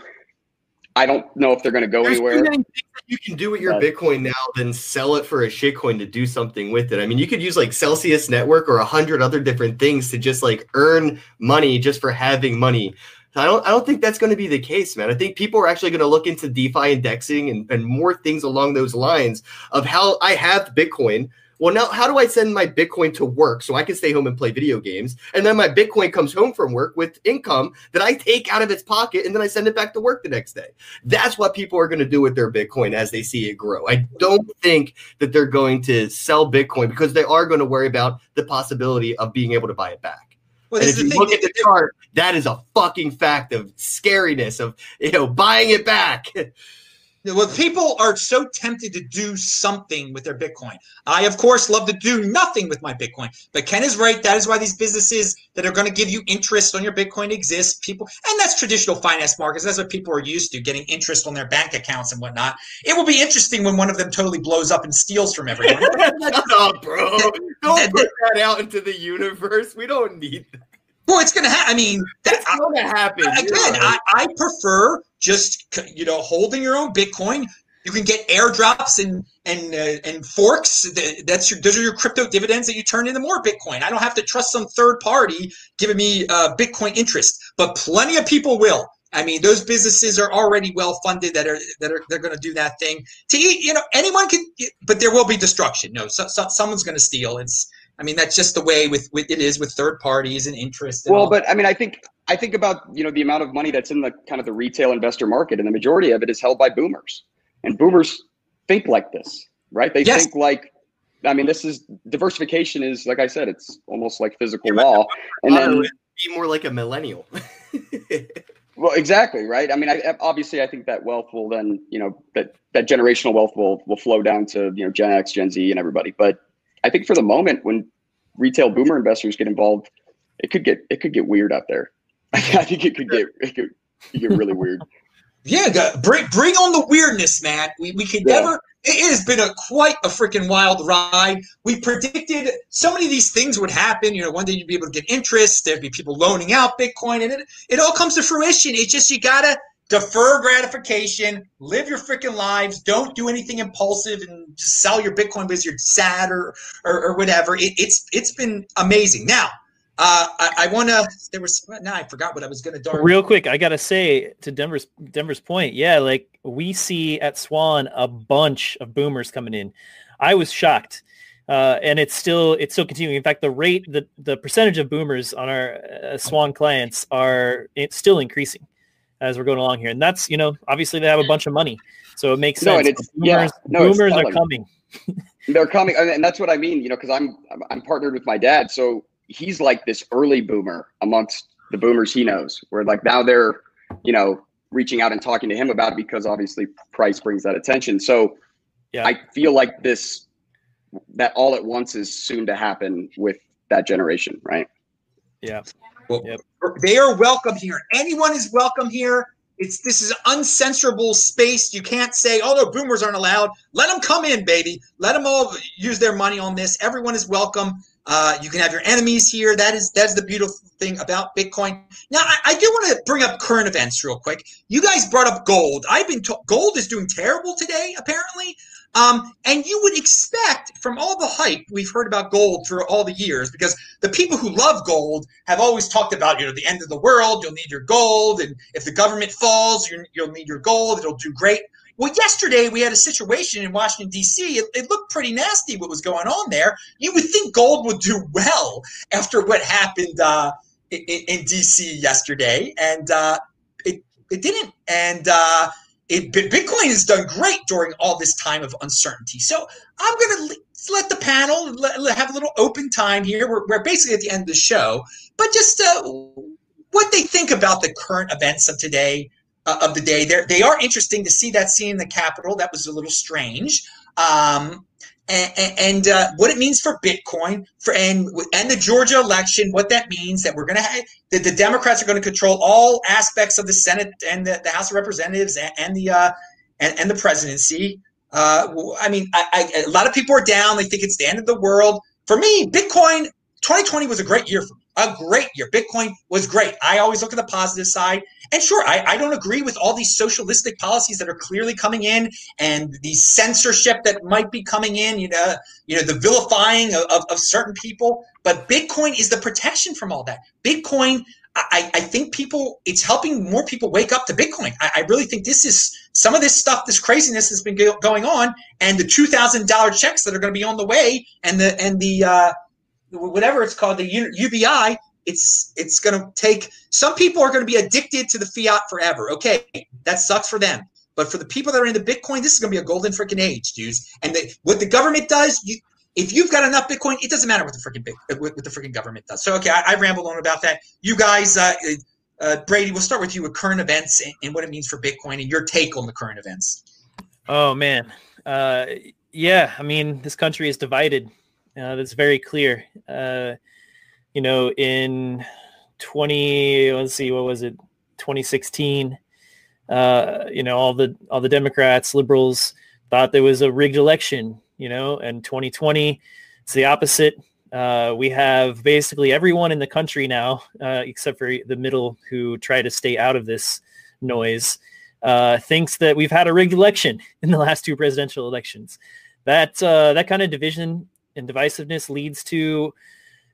I don't know if they're going to go There's anywhere. that you can do with your But- Bitcoin now than sell it for a shitcoin to do something with it. I mean, you could use like Celsius Network or a hundred other different things to just like earn money just for having money. I don't I don't think that's going to be the case, man. I think people are actually going to look into DeFi indexing and, and more things along those lines of how I have Bitcoin. Well, now how do I send my Bitcoin to work so I can stay home and play video games? And then my Bitcoin comes home from work with income that I take out of its pocket and then I send it back to work the next day. That's what people are going to do with their Bitcoin as they see it grow. I don't think that they're going to sell Bitcoin because they are going to worry about the possibility of being able to buy it back. well, and if you look at the chart, that is a fucking fact of scariness of you know buying it back. [laughs] Well, people are so tempted to do something with their Bitcoin. I, of course, love to do nothing with my Bitcoin. But Ken is right. That is why these businesses that are going to give you interest on your Bitcoin exist. People, and that's traditional finance markets. That's what people are used to, getting interest on their bank accounts and whatnot. It will be interesting when one of them totally blows up and steals from everyone. [laughs] Shut up, bro! Don't put that out into the universe. We don't need that. well, it's going to happen. I mean, that, It's going to happen. Again, right. I, I prefer just you know holding your own Bitcoin. You can get airdrops and and uh, and forks. That's your those are your crypto dividends that you turn into more Bitcoin. I don't have to trust some third party giving me uh, Bitcoin interest, but plenty of people will. I mean, those businesses are already well funded that are that are they're going to do that thing. To eat, you know, anyone can, but there will be destruction. No, so, so, someone's going to steal. It's I mean, that's just the way with, with it is with third parties and interest. And Well, all. but I mean, I think I think about you know the amount of money that's in the kind of the retail investor market, and the majority of it is held by boomers, and boomers think like this, right? They Yes. think like I mean, this is diversification is like I said, it's almost like physical law, and then be more like a millennial. [laughs] well, exactly right. I mean, I, obviously, I think that wealth will then, you know, that that generational wealth will will flow down to you know Gen X, Gen Z, and everybody. But I think for the moment, when retail boomer investors get involved, it could get it could get weird out there. [laughs] I think it could get it could, get really weird. Yeah, bring bring on the weirdness, man. We we could yeah. never. It has been a quite a freaking wild ride. We predicted so many of these things would happen. You know, one day you'd be able to get interest. There'd be people loaning out Bitcoin, and it it all comes to fruition. It's just you gotta defer gratification, live your freaking lives. Don't do anything impulsive and just sell your Bitcoin because you're sad or or, or whatever. It, it's it's been amazing. Now uh, I, I want to. There was now I forgot what I was going to. Real quick, I gotta say to Denver's Denver's point. Yeah, like we see at Swan a bunch of boomers coming in. I was shocked, uh, and it's still it's still continuing. In fact, the rate the the percentage of boomers on our uh, Swan clients are it's still increasing as we're going along here, and that's you know obviously they have a bunch of money, so it makes sense. No, and boomers, yeah, no, boomers are coming. [laughs] They're coming, and that's what I mean. You know, because I'm I'm partnered with my dad, so he's like this early boomer amongst the boomers he knows, where like now they're, you know, reaching out and talking to him about it because obviously price brings that attention. So yeah. I feel like this that all at once is soon to happen with that generation, right? Yeah. Well, yep. they are welcome here. Anyone is welcome here. It's this is uncensorable space. You can't say, "Oh no, boomers aren't allowed." Let them come in, baby. Let them all use their money on this. Everyone is welcome. Uh, you can have your enemies here. That is that's the beautiful thing about Bitcoin. Now, I, I do want to bring up current events real quick. You guys brought up gold. I've been told gold is doing terrible today, apparently. Um, and you would expect from all the hype we've heard about gold through all the years, because the people who love gold have always talked about, you know, the end of the world, you'll need your gold. And if the government falls, you'll need your gold. It'll do great. Well, yesterday we had a situation in Washington, D.C. It, it, looked pretty nasty what was going on there. You would think gold would do well after what happened uh, in, in, D.C. yesterday, and uh, it, it didn't. And uh, it, Bitcoin has done great during all this time of uncertainty. So I'm going to let the panel have a little open time here. We're, we're, basically at the end of the show, but just uh, what they think about the current events of today uh, of the day. They're, they are interesting to see that scene in the Capitol. That was a little strange. Um, and, and uh, what it means for Bitcoin, for and and the Georgia election, what that means that we're going to have that the Democrats are going to control all aspects of the Senate and the, the House of Representatives and, and the uh, and, and the presidency. Uh, I mean, I, I, a lot of people are down. They think it's the end of the world. For me, Bitcoin 2020 was a great year for me. A great year. Bitcoin was great. I always look at the positive side. And sure, I, I don't agree with all these socialistic policies that are clearly coming in and the censorship that might be coming in, you know, you know, the vilifying of, of, of certain people. But Bitcoin is the protection from all that. Bitcoin I, I, think people, it's helping more people wake up to Bitcoin. I, I, really think this is some of this stuff, this craziness that's been go, going on, and the two thousand dollar checks that are going to be on the way, and the and the uh, whatever it's called, the UBI, it's it's going to take some people are going to be addicted to the fiat forever. Okay, that sucks for them. But for the people that are into Bitcoin, this is going to be a golden freaking age, dudes. And the, what the government does, you, if you've got enough Bitcoin, it doesn't matter what the freaking what, what the freaking government does. So okay, I, I rambled on about that. You guys, uh, uh, Brady, we'll start with you with current events and, and, what it means for Bitcoin and your take on the current events. Oh man, uh, yeah. I mean, this country is divided. Uh, that's very clear. Uh, you know, in 20, let's see, what was it, 2016, uh, you know, all the all the Democrats, liberals thought there was a rigged election, you know, and 2020, it's the opposite. Uh, we have basically everyone in the country now, uh, except for the middle, who try to stay out of this noise, uh, thinks that we've had a rigged election [laughs] in the last two presidential elections. That that kind of division and divisiveness leads to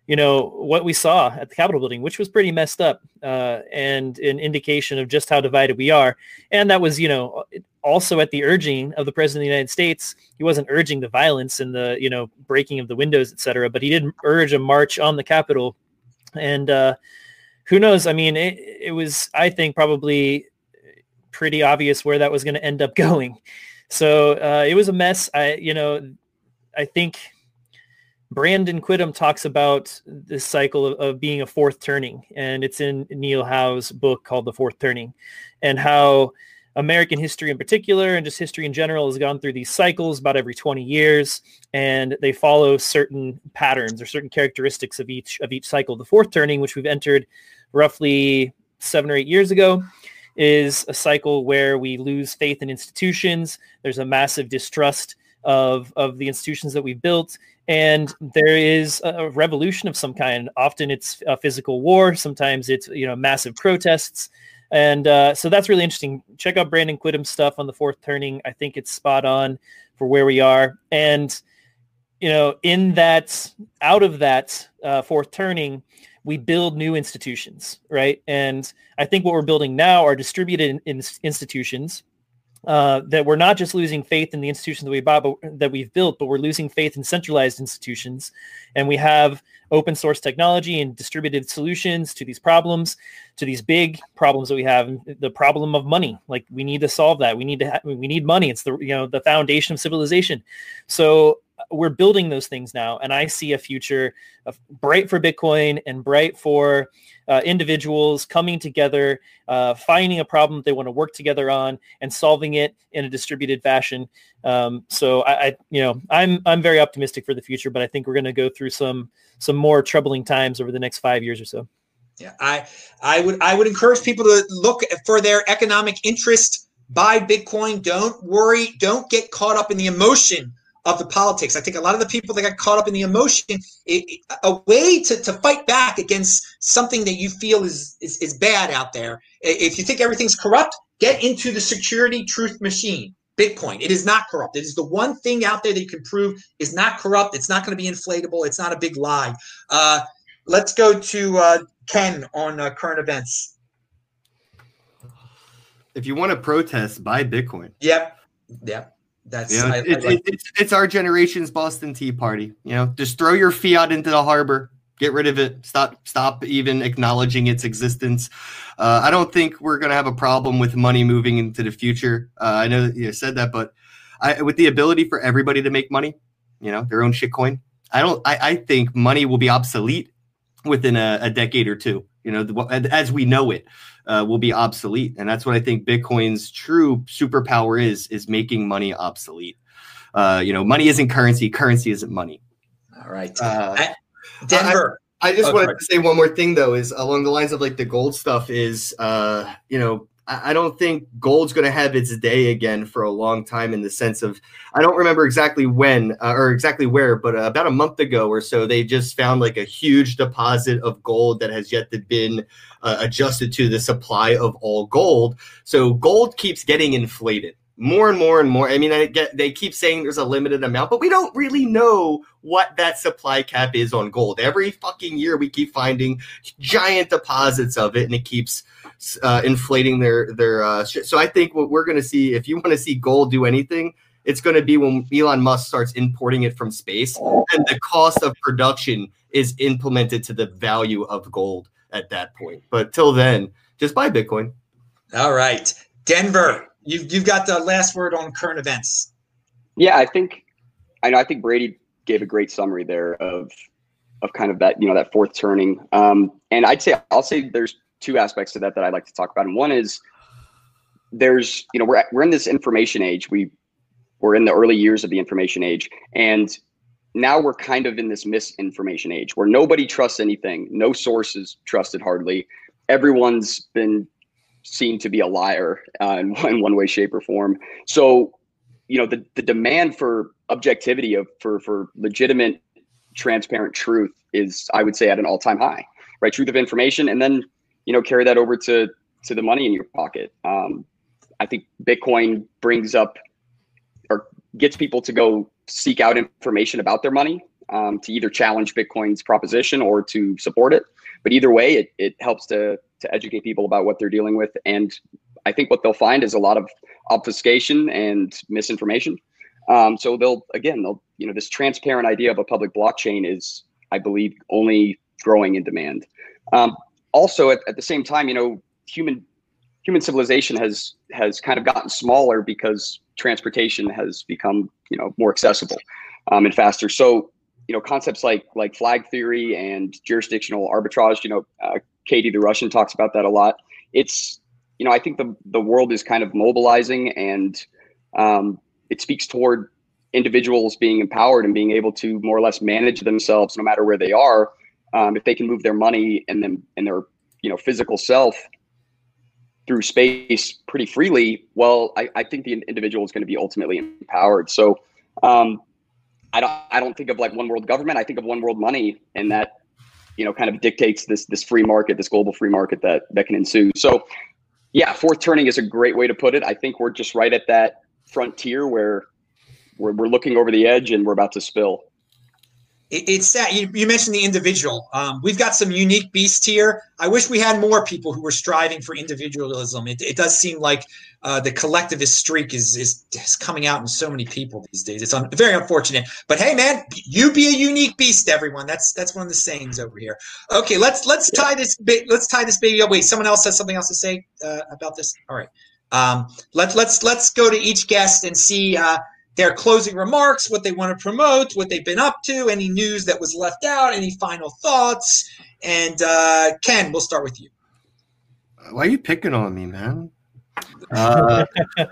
you know what we saw at the capitol building which was pretty messed up uh, and an indication of just how divided we are. And that was you know also at the urging of the president of the united states. He wasn't urging the violence and the you know breaking of the windows etc but he did urge a march on the capitol. And uh, who knows? I mean it, it was i think probably pretty obvious where that was going to end up [laughs] going. So uh, it was a mess. I you know i think Brandon Quittem talks about this cycle of, of, being a fourth turning, and it's in Neil Howe's book called The Fourth Turning, and how American history in particular and just history in general has gone through these cycles about every 20 years, and they follow certain patterns or certain characteristics of each of each cycle. The fourth turning, which we've entered roughly seven or eight years ago, is a cycle where we lose faith in institutions. There's a massive distrust of, of the institutions that we've built. And there is a revolution of some kind. Often it's a physical war. Sometimes it's, you know, massive protests. And uh, so that's really interesting. Check out Brandon Quittem's stuff on the fourth turning. I think it's spot on for where we are. And, you know, in that, out of that uh, fourth turning, we build new institutions, right? And I think what we're building now are distributed in, in institutions uh, that we're not just losing faith in the institutions that we bought, but that we've built, but we're losing faith in centralized institutions. And we have open source technology and distributed solutions to these problems, to these big problems that we have. The problem of money, like we need to solve that. We need to ha- we need money. It's the you know the foundation of civilization. So we're building those things now, and I see a future bright for Bitcoin and bright for uh, individuals coming together, uh, finding a problem they want to work together on, and solving it in a distributed fashion. Um, so I, I, you know, I'm I'm very optimistic for the future, but I think we're going to go through some some more troubling times over the next five years or so. Yeah, I I would I would encourage people to look for their economic interest. Buy Bitcoin. Don't worry. Don't get caught up in the emotion of the politics. I think a lot of the people that got caught up in the emotion, it, a way to, to fight back against something that you feel is, is, is bad out there. If you think everything's corrupt, get into the security truth machine. Bitcoin. It is not corrupt. It is the one thing out there that you can prove is not corrupt. It's not going to be inflatable. It's not a big lie. Uh, let's go to uh, Ken on uh, current events. If you want to protest, buy Bitcoin. Yep. Yep. That's know, I, it, I like it's it's our generation's Boston Tea Party. You know, just throw your fiat into the harbor, get rid of it. Stop stop even acknowledging its existence. Uh, I don't think we're gonna have a problem with money moving into the future. Uh, I know that you said that, but I, with the ability for everybody to make money, you know, their own shitcoin. I don't. I, I think money will be obsolete within a, a decade or two. You know, as we know it uh, will be obsolete. And that's what I think Bitcoin's true superpower is, is making money obsolete. Uh, you know, money isn't currency. Currency isn't money. All right. Uh, Denver. I, I just oh, wanted to say one more thing though, is along the lines of like the gold stuff is, uh, you know, I don't think gold's going to have its day again for a long time in the sense of I don't remember exactly when uh, or exactly where, but uh, about a month ago or so, they just found like a huge deposit of gold that has yet to been uh, adjusted to the supply of all gold. So gold keeps getting inflated more and more and more. I mean, I get they keep saying there's a limited amount, but we don't really know what that supply cap is on gold. Every fucking year, we keep finding giant deposits of it, and it keeps uh, inflating their their uh. So I think what we're going to see, if you want to see gold do anything, it's going to be when Elon Musk starts importing it from space, and the cost of production is implemented to the value of gold at that point. But till then, just buy Bitcoin. All right, Denver, you've you've got the last word on current events. Yeah, I think I know. I think Brady gave a great summary there of of kind of that you know that fourth turning. Um, and I'd say I'll say there's two aspects to that that I'd like to talk about. And one is there's, you know, we're, we're in this information age. We, we're in the early years of the information age. And now we're kind of in this misinformation age where nobody trusts anything. No source is trusted hardly. Everyone's been seen to be a liar uh, in, [laughs] in one way, shape, or form. So, you know, the, the demand for objectivity of for for legitimate, transparent truth is, I would say, at an all time high. Right, truth of information, and then you know carry that over to to the money in your pocket. Um, I think Bitcoin brings up or gets people to go seek out information about their money um, to either challenge Bitcoin's proposition or to support it. But either way, it, it helps to to educate people about what they're dealing with. And I think what they'll find is a lot of obfuscation and misinformation. Um, so they'll again, they'll you know this transparent idea of a public blockchain is, I believe, only growing in demand. Um, also at, at the same time, you know, human human civilization has has kind of gotten smaller because transportation has become you know more accessible um, and faster. So you know concepts like like flag theory and jurisdictional arbitrage. You know, uh, Katie the Russian talks about that a lot. It's you know I think the the world is kind of mobilizing and um, it speaks toward individuals being empowered and being able to more or less manage themselves no matter where they are. Um, if they can move their money and them and their you know physical self through space pretty freely, well, I, I think the individual is going to be ultimately empowered. So um, I don't I don't think of like one world government. I think of one world money, and that you know kind of dictates this this free market, this global free market that that can ensue. So yeah, fourth turning is a great way to put it. I think we're just right at that frontier where we're, we're looking over the edge and we're about to spill it's that you, you, mentioned the individual. Um, we've got some unique beasts here. I wish we had more people who were striving for individualism. It, it does seem like uh, the collectivist streak is, is, is coming out in so many people these days. It's un, very unfortunate. But hey, man, you be a unique beast, everyone. That's that's one of the sayings over here. Okay, let's let's tie this let's tie this baby up. Wait, someone else has something else to say uh, about this. All right, um, let's let's let's go to each guest and see. Uh, their closing remarks, what they want to promote, what they've been up to, any news that was left out, any final thoughts. And uh, Ken, we'll start with you. Why are you picking on me, man? Uh, [laughs] uh,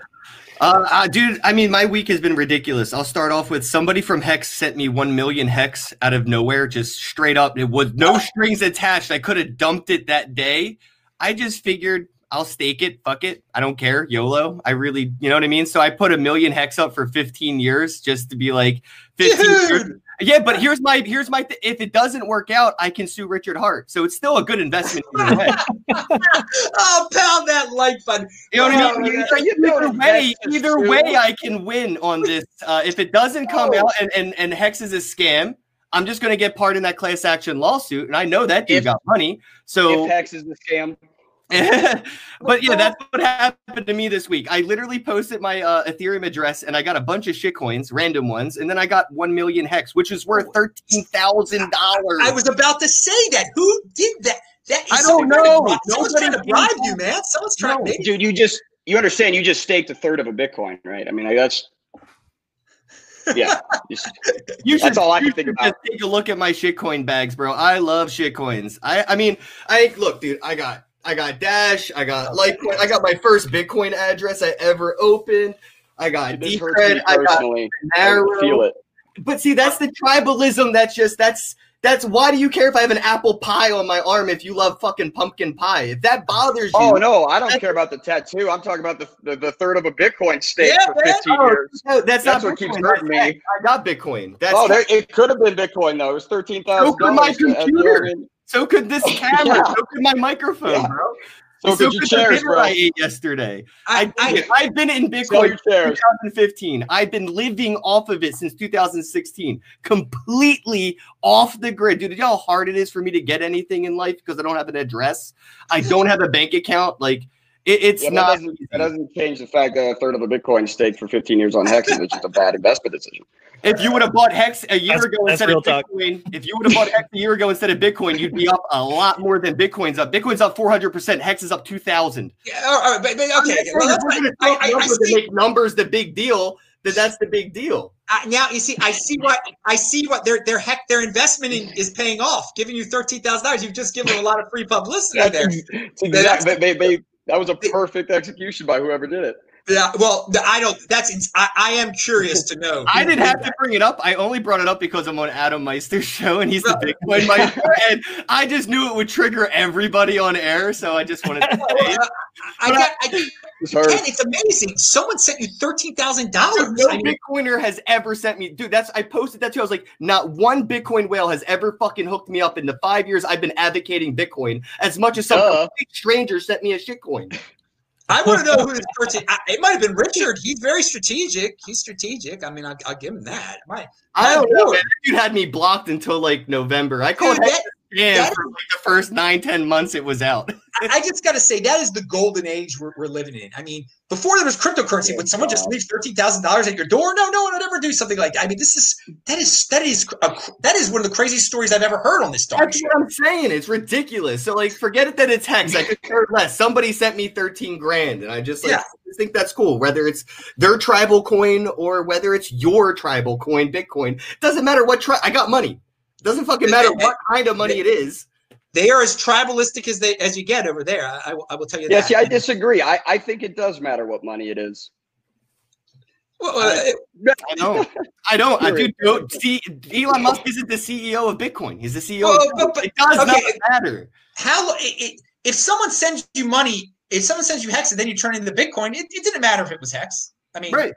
uh, dude, I mean, my week has been ridiculous. I'll start off with somebody from Hex sent me 1 million Hex out of nowhere, just straight up. It was no [laughs] strings attached. I could have dumped it that day. I just figured I'll stake it. Fuck it. I don't care. YOLO. I really, you know what I mean? So I put a million hex up for 15 years just to be like 15 years. Yeah, but here's my here's my th- if it doesn't work out, I can sue Richard Heart. So it's still a good investment way. [laughs] oh, pound that like button. You know what I mean? Either, way, either way, I can win on this. Uh, if it doesn't come oh. out and, and and Hex is a scam, I'm just going to get part in that class action lawsuit, and I know that dude if, got money. So if Hex is the scam, [laughs] but yeah, that's [laughs] what happened to me this week. I literally posted my uh, Ethereum address and I got a bunch of shit coins, random ones, and then I got one million hex, which is worth thirteen thousand dollars. I was about to say that. Who did that? That I don't know. Someone's trying to bribe you, man. Someone's trying. No. To Dude, you just you understand? You just staked a third of a Bitcoin, right? I mean, that's yeah. [laughs] Just, you should, that's all I can think about. take a look at my shitcoin bags, bro. I love shitcoins. I I mean, I look, dude. I got I got Dash. I got Litecoin. I got my first Bitcoin address I ever opened. I got Decred. I got Monero. I feel it. But see, that's the tribalism. That's just that's that's why do you care if I have an apple pie on my arm if you love fucking pumpkin pie? If that bothers oh, you. Oh no, I don't care about the tattoo. I'm talking about the the, the third of a Bitcoin stake yeah, for 15 oh, years. No, that's, that's what Bitcoin. keeps hurting me. I got Bitcoin. That's oh, there, it could have been Bitcoin though. It was thirteen thousand. My computer. So could this [laughs] camera. Yeah. So could my microphone, yeah. bro. So, so could chairs, bro. I ate yesterday. I, I, have been in Bitcoin 2015. I've been living off of it since 2016, completely off the grid. Dude, you know how hard it is for me to get anything in life because I don't have an address? I don't have a bank account. Like, it, it's yeah, not. That doesn't, that doesn't, change the fact that a third of a Bitcoin stake for 15 years on Hex is just a bad investment decision. If you would have bought Hex a year that's, ago that's instead of Bitcoin, talk. if you would have bought Hex a year ago instead of Bitcoin, you'd be up a lot more than Bitcoin's up. Bitcoin's up 400%. Hex is up 2,000. Yeah, all right, but, but okay. Well, that's I, I, I, I make numbers the big deal. That that's the big deal. Uh, now you see, I see what I see what their their heck their investment in, is paying off, giving you thirteen thousand dollars. You've just given a lot of free publicity there. [laughs] Exactly. They, they, that was a perfect execution by whoever did it. Yeah, well, I don't. That's I, I am curious to know. [laughs] I didn't have that. to bring it up. I only brought it up because I'm on Adam Meister's show, and he's the Bitcoin [laughs] Meister, and I just knew it would trigger everybody on air, so I just wanted to say it. I, got, I, Ken, it's amazing. Someone sent you thirteen thousand dollars. No I mean, Bitcoiner has ever sent me, dude. That's I posted that too. I was like, not one Bitcoin whale has ever fucking hooked me up in the five years I've been advocating Bitcoin as much as some uh, stranger sent me a shitcoin. I want to know who [laughs] this person. I, it might have been Richard. He's very strategic. He's strategic. I mean, I'll, I'll give him that. My, I don't know. Man. Dude had me blocked until like November. I called Dude, that, yeah, for like the first nine, ten months it was out. I, I just got to say that is the golden age we're, we're, living in. I mean, before there was cryptocurrency, yeah, would someone just leave thirteen thousand dollars at your door? No, no one would ever do something like that. I mean, this is that is that is a, that is one of the craziest stories I've ever heard on this darn That's show. what I'm saying. It's ridiculous. So like, forget it that it's hex. I could care less. Somebody sent me thirteen grand, and I just like, yeah. just think that's cool. Whether it's their tribal coin or whether it's your tribal coin, Bitcoin, doesn't matter what tri- I got money. Doesn't fucking matter what kind of money it is. They are as tribalistic as they as you get over there. I, I, I will tell you Yeah, that. see, I disagree. I, I think it does matter what money it is. Well, uh, I don't. [laughs] I don't. I do. Period. Don't see. Elon Musk isn't the CEO of Bitcoin. He's the CEO. Well, of but- but- it does okay. not matter. how it, it, if someone sends you money, if someone sends you hex and then you turn it into Bitcoin, it, it didn't matter if it was hex. I mean, Right.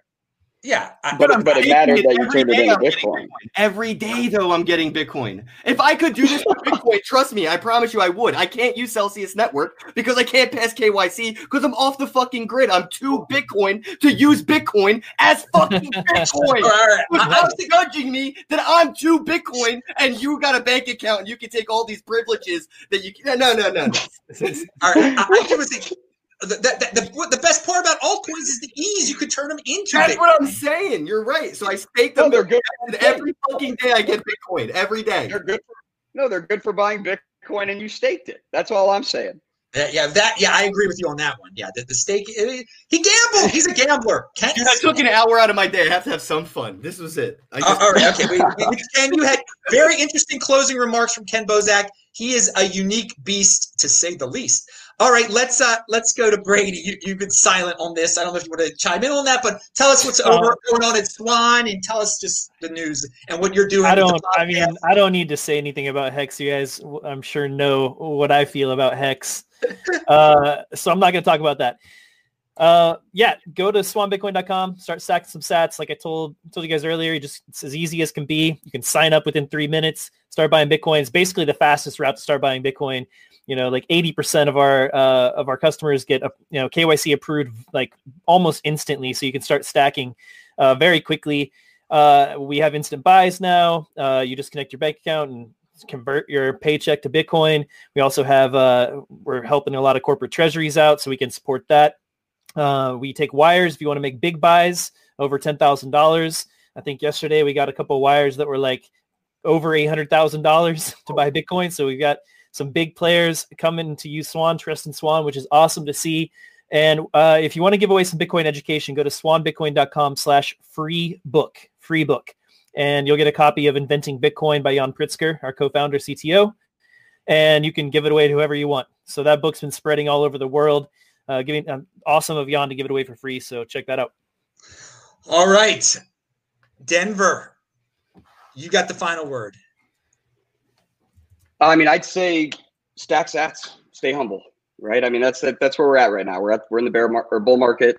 Yeah. I, But, I'm it, but it mattered that you every turned it into I'm getting Bitcoin. Every day, though, I'm getting Bitcoin. If I could do this with [laughs] Bitcoin, trust me, I promise you I would. I can't use Celsius Network because I can't pass KYC because I'm off the fucking grid. I'm too Bitcoin to use Bitcoin as fucking [laughs] Bitcoin. right, all right. I- I Stop judging me that I'm too Bitcoin and you got a bank account and you can take all these privileges that you can. No, no, no, no. [laughs] all right, I, I was thinking. The, the, the, what- the best part about altcoins is the ease you could turn them into. That's Bitcoin. what I'm saying. You're right. So I stake No, them they're good. and every fucking day I get Bitcoin. Every day. They're good. For, no, they're good for buying Bitcoin, and you staked it. That's all I'm saying. Yeah, yeah, that. Yeah, I agree with you on that one. Yeah, the, the stake. eh, He gambled. He's a gambler. Ken, Dude, I took an hour out of my day. I have to have some fun. This was it. I Uh, all right, okay. We, we, Ken, you had very interesting closing remarks from Ken Bosak. He is a unique beast, to say the least. All right, let's uh let's go to Brady. You, you've been silent on this. I don't know if you want to chime in on that, but tell us what's Uh, over going on at Swan, and tell us just the news and what you're doing. I don't. I mean. I don't need to say anything about Hex. You guys, I'm sure know what I feel about Hex. [laughs] Uh, so I'm not going to talk about that. Uh, yeah, go to swanbitcoin.com, start stacking some sats. Like I told told you guys earlier, you just it's as easy as can be. You can sign up within three minutes, start buying Bitcoin. It's basically the fastest route to start buying Bitcoin. You know, like 80% of our uh, of our customers get a, you know KYC approved like almost instantly, so you can start stacking uh, very quickly. Uh, we have instant buys now. Uh, you just connect your bank account and convert your paycheck to Bitcoin. We also have uh, we're helping a lot of corporate treasuries out, so we can support that. Uh, we take wires if you want to make big buys over ten thousand dollars. I think yesterday we got a couple wires that were like over eight hundred thousand dollars [laughs] to buy Bitcoin. So we've got some big players coming to use Swan, Trust Swan, which is awesome to see. And uh, if you want to give away some Bitcoin education, go to swanbitcoin.com slash free book, free book. And you'll get a copy of Inventing Bitcoin by Yan Pritzker, our co-founder, CTO. And you can give it away to whoever you want. So that book's been spreading all over the world. Uh, giving um, awesome of Yan to give it away for free. So check that out. All right, Denver, you got the final word. I mean, I'd say stack sats, stay humble, right? I mean, that's that's where we're at right now. We're at we're in the bear mar- or bull market.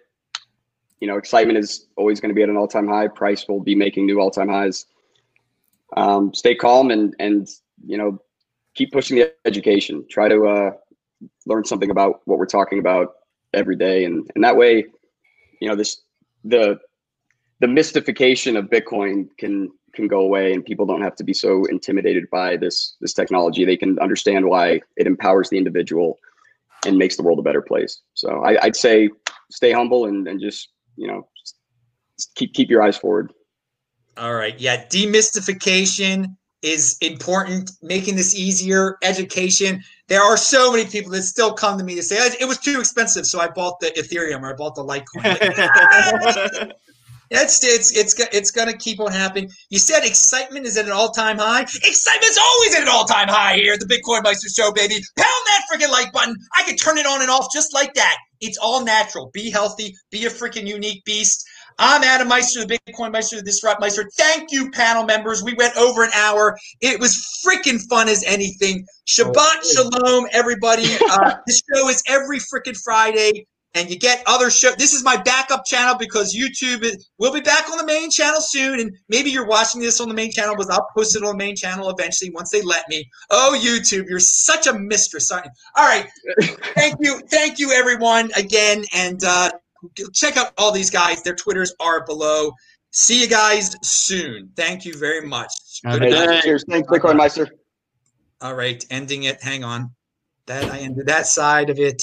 You know, excitement is always going to be at an all time high. Price will be making new all time highs. Um, stay calm and and you know keep pushing the education. Try to uh, learn something about what we're talking about every day, and and that way, you know, this the the mystification of Bitcoin can can go away and people don't have to be so intimidated by this this technology they can understand why it empowers the individual and makes the world a better place so I, i'd say stay humble and, and just you know just keep keep your eyes forward All right. Yeah. Demystification is important, making this easier. Education. There are so many people that still come to me to say it was too expensive, so I bought the Ethereum or I bought the Litecoin. [laughs] [laughs] It's it's it's it's gonna keep on happening. You said excitement is at an all time high. Excitement's always at an all time high here at the Bitcoin Meister Show, baby. Pound that freaking like button. I can turn it on and off just like that. It's all natural. Be healthy. Be a freaking unique beast. I'm Adam Meister, the Bitcoin Meister, the Disrupt Meister. Thank you, panel members. We went over an hour. It was freaking fun as anything. Shabbat shalom, everybody. [laughs] Uh, this show is every freaking Friday and you get other show. This is my backup channel because YouTube is, we'll be back on the main channel soon, and maybe you're watching this on the main channel, but I'll post it on the main channel eventually once they let me. Oh, YouTube, you're such a mistress, aren't you? All right, [laughs] thank you, thank you, everyone, again, and uh, check out all these guys. Their Twitters are below. See you guys soon. Thank you very much. Good a night. night. cheers thanks bitcoin meister All right, ending it. Hang on. That I ended that side of it.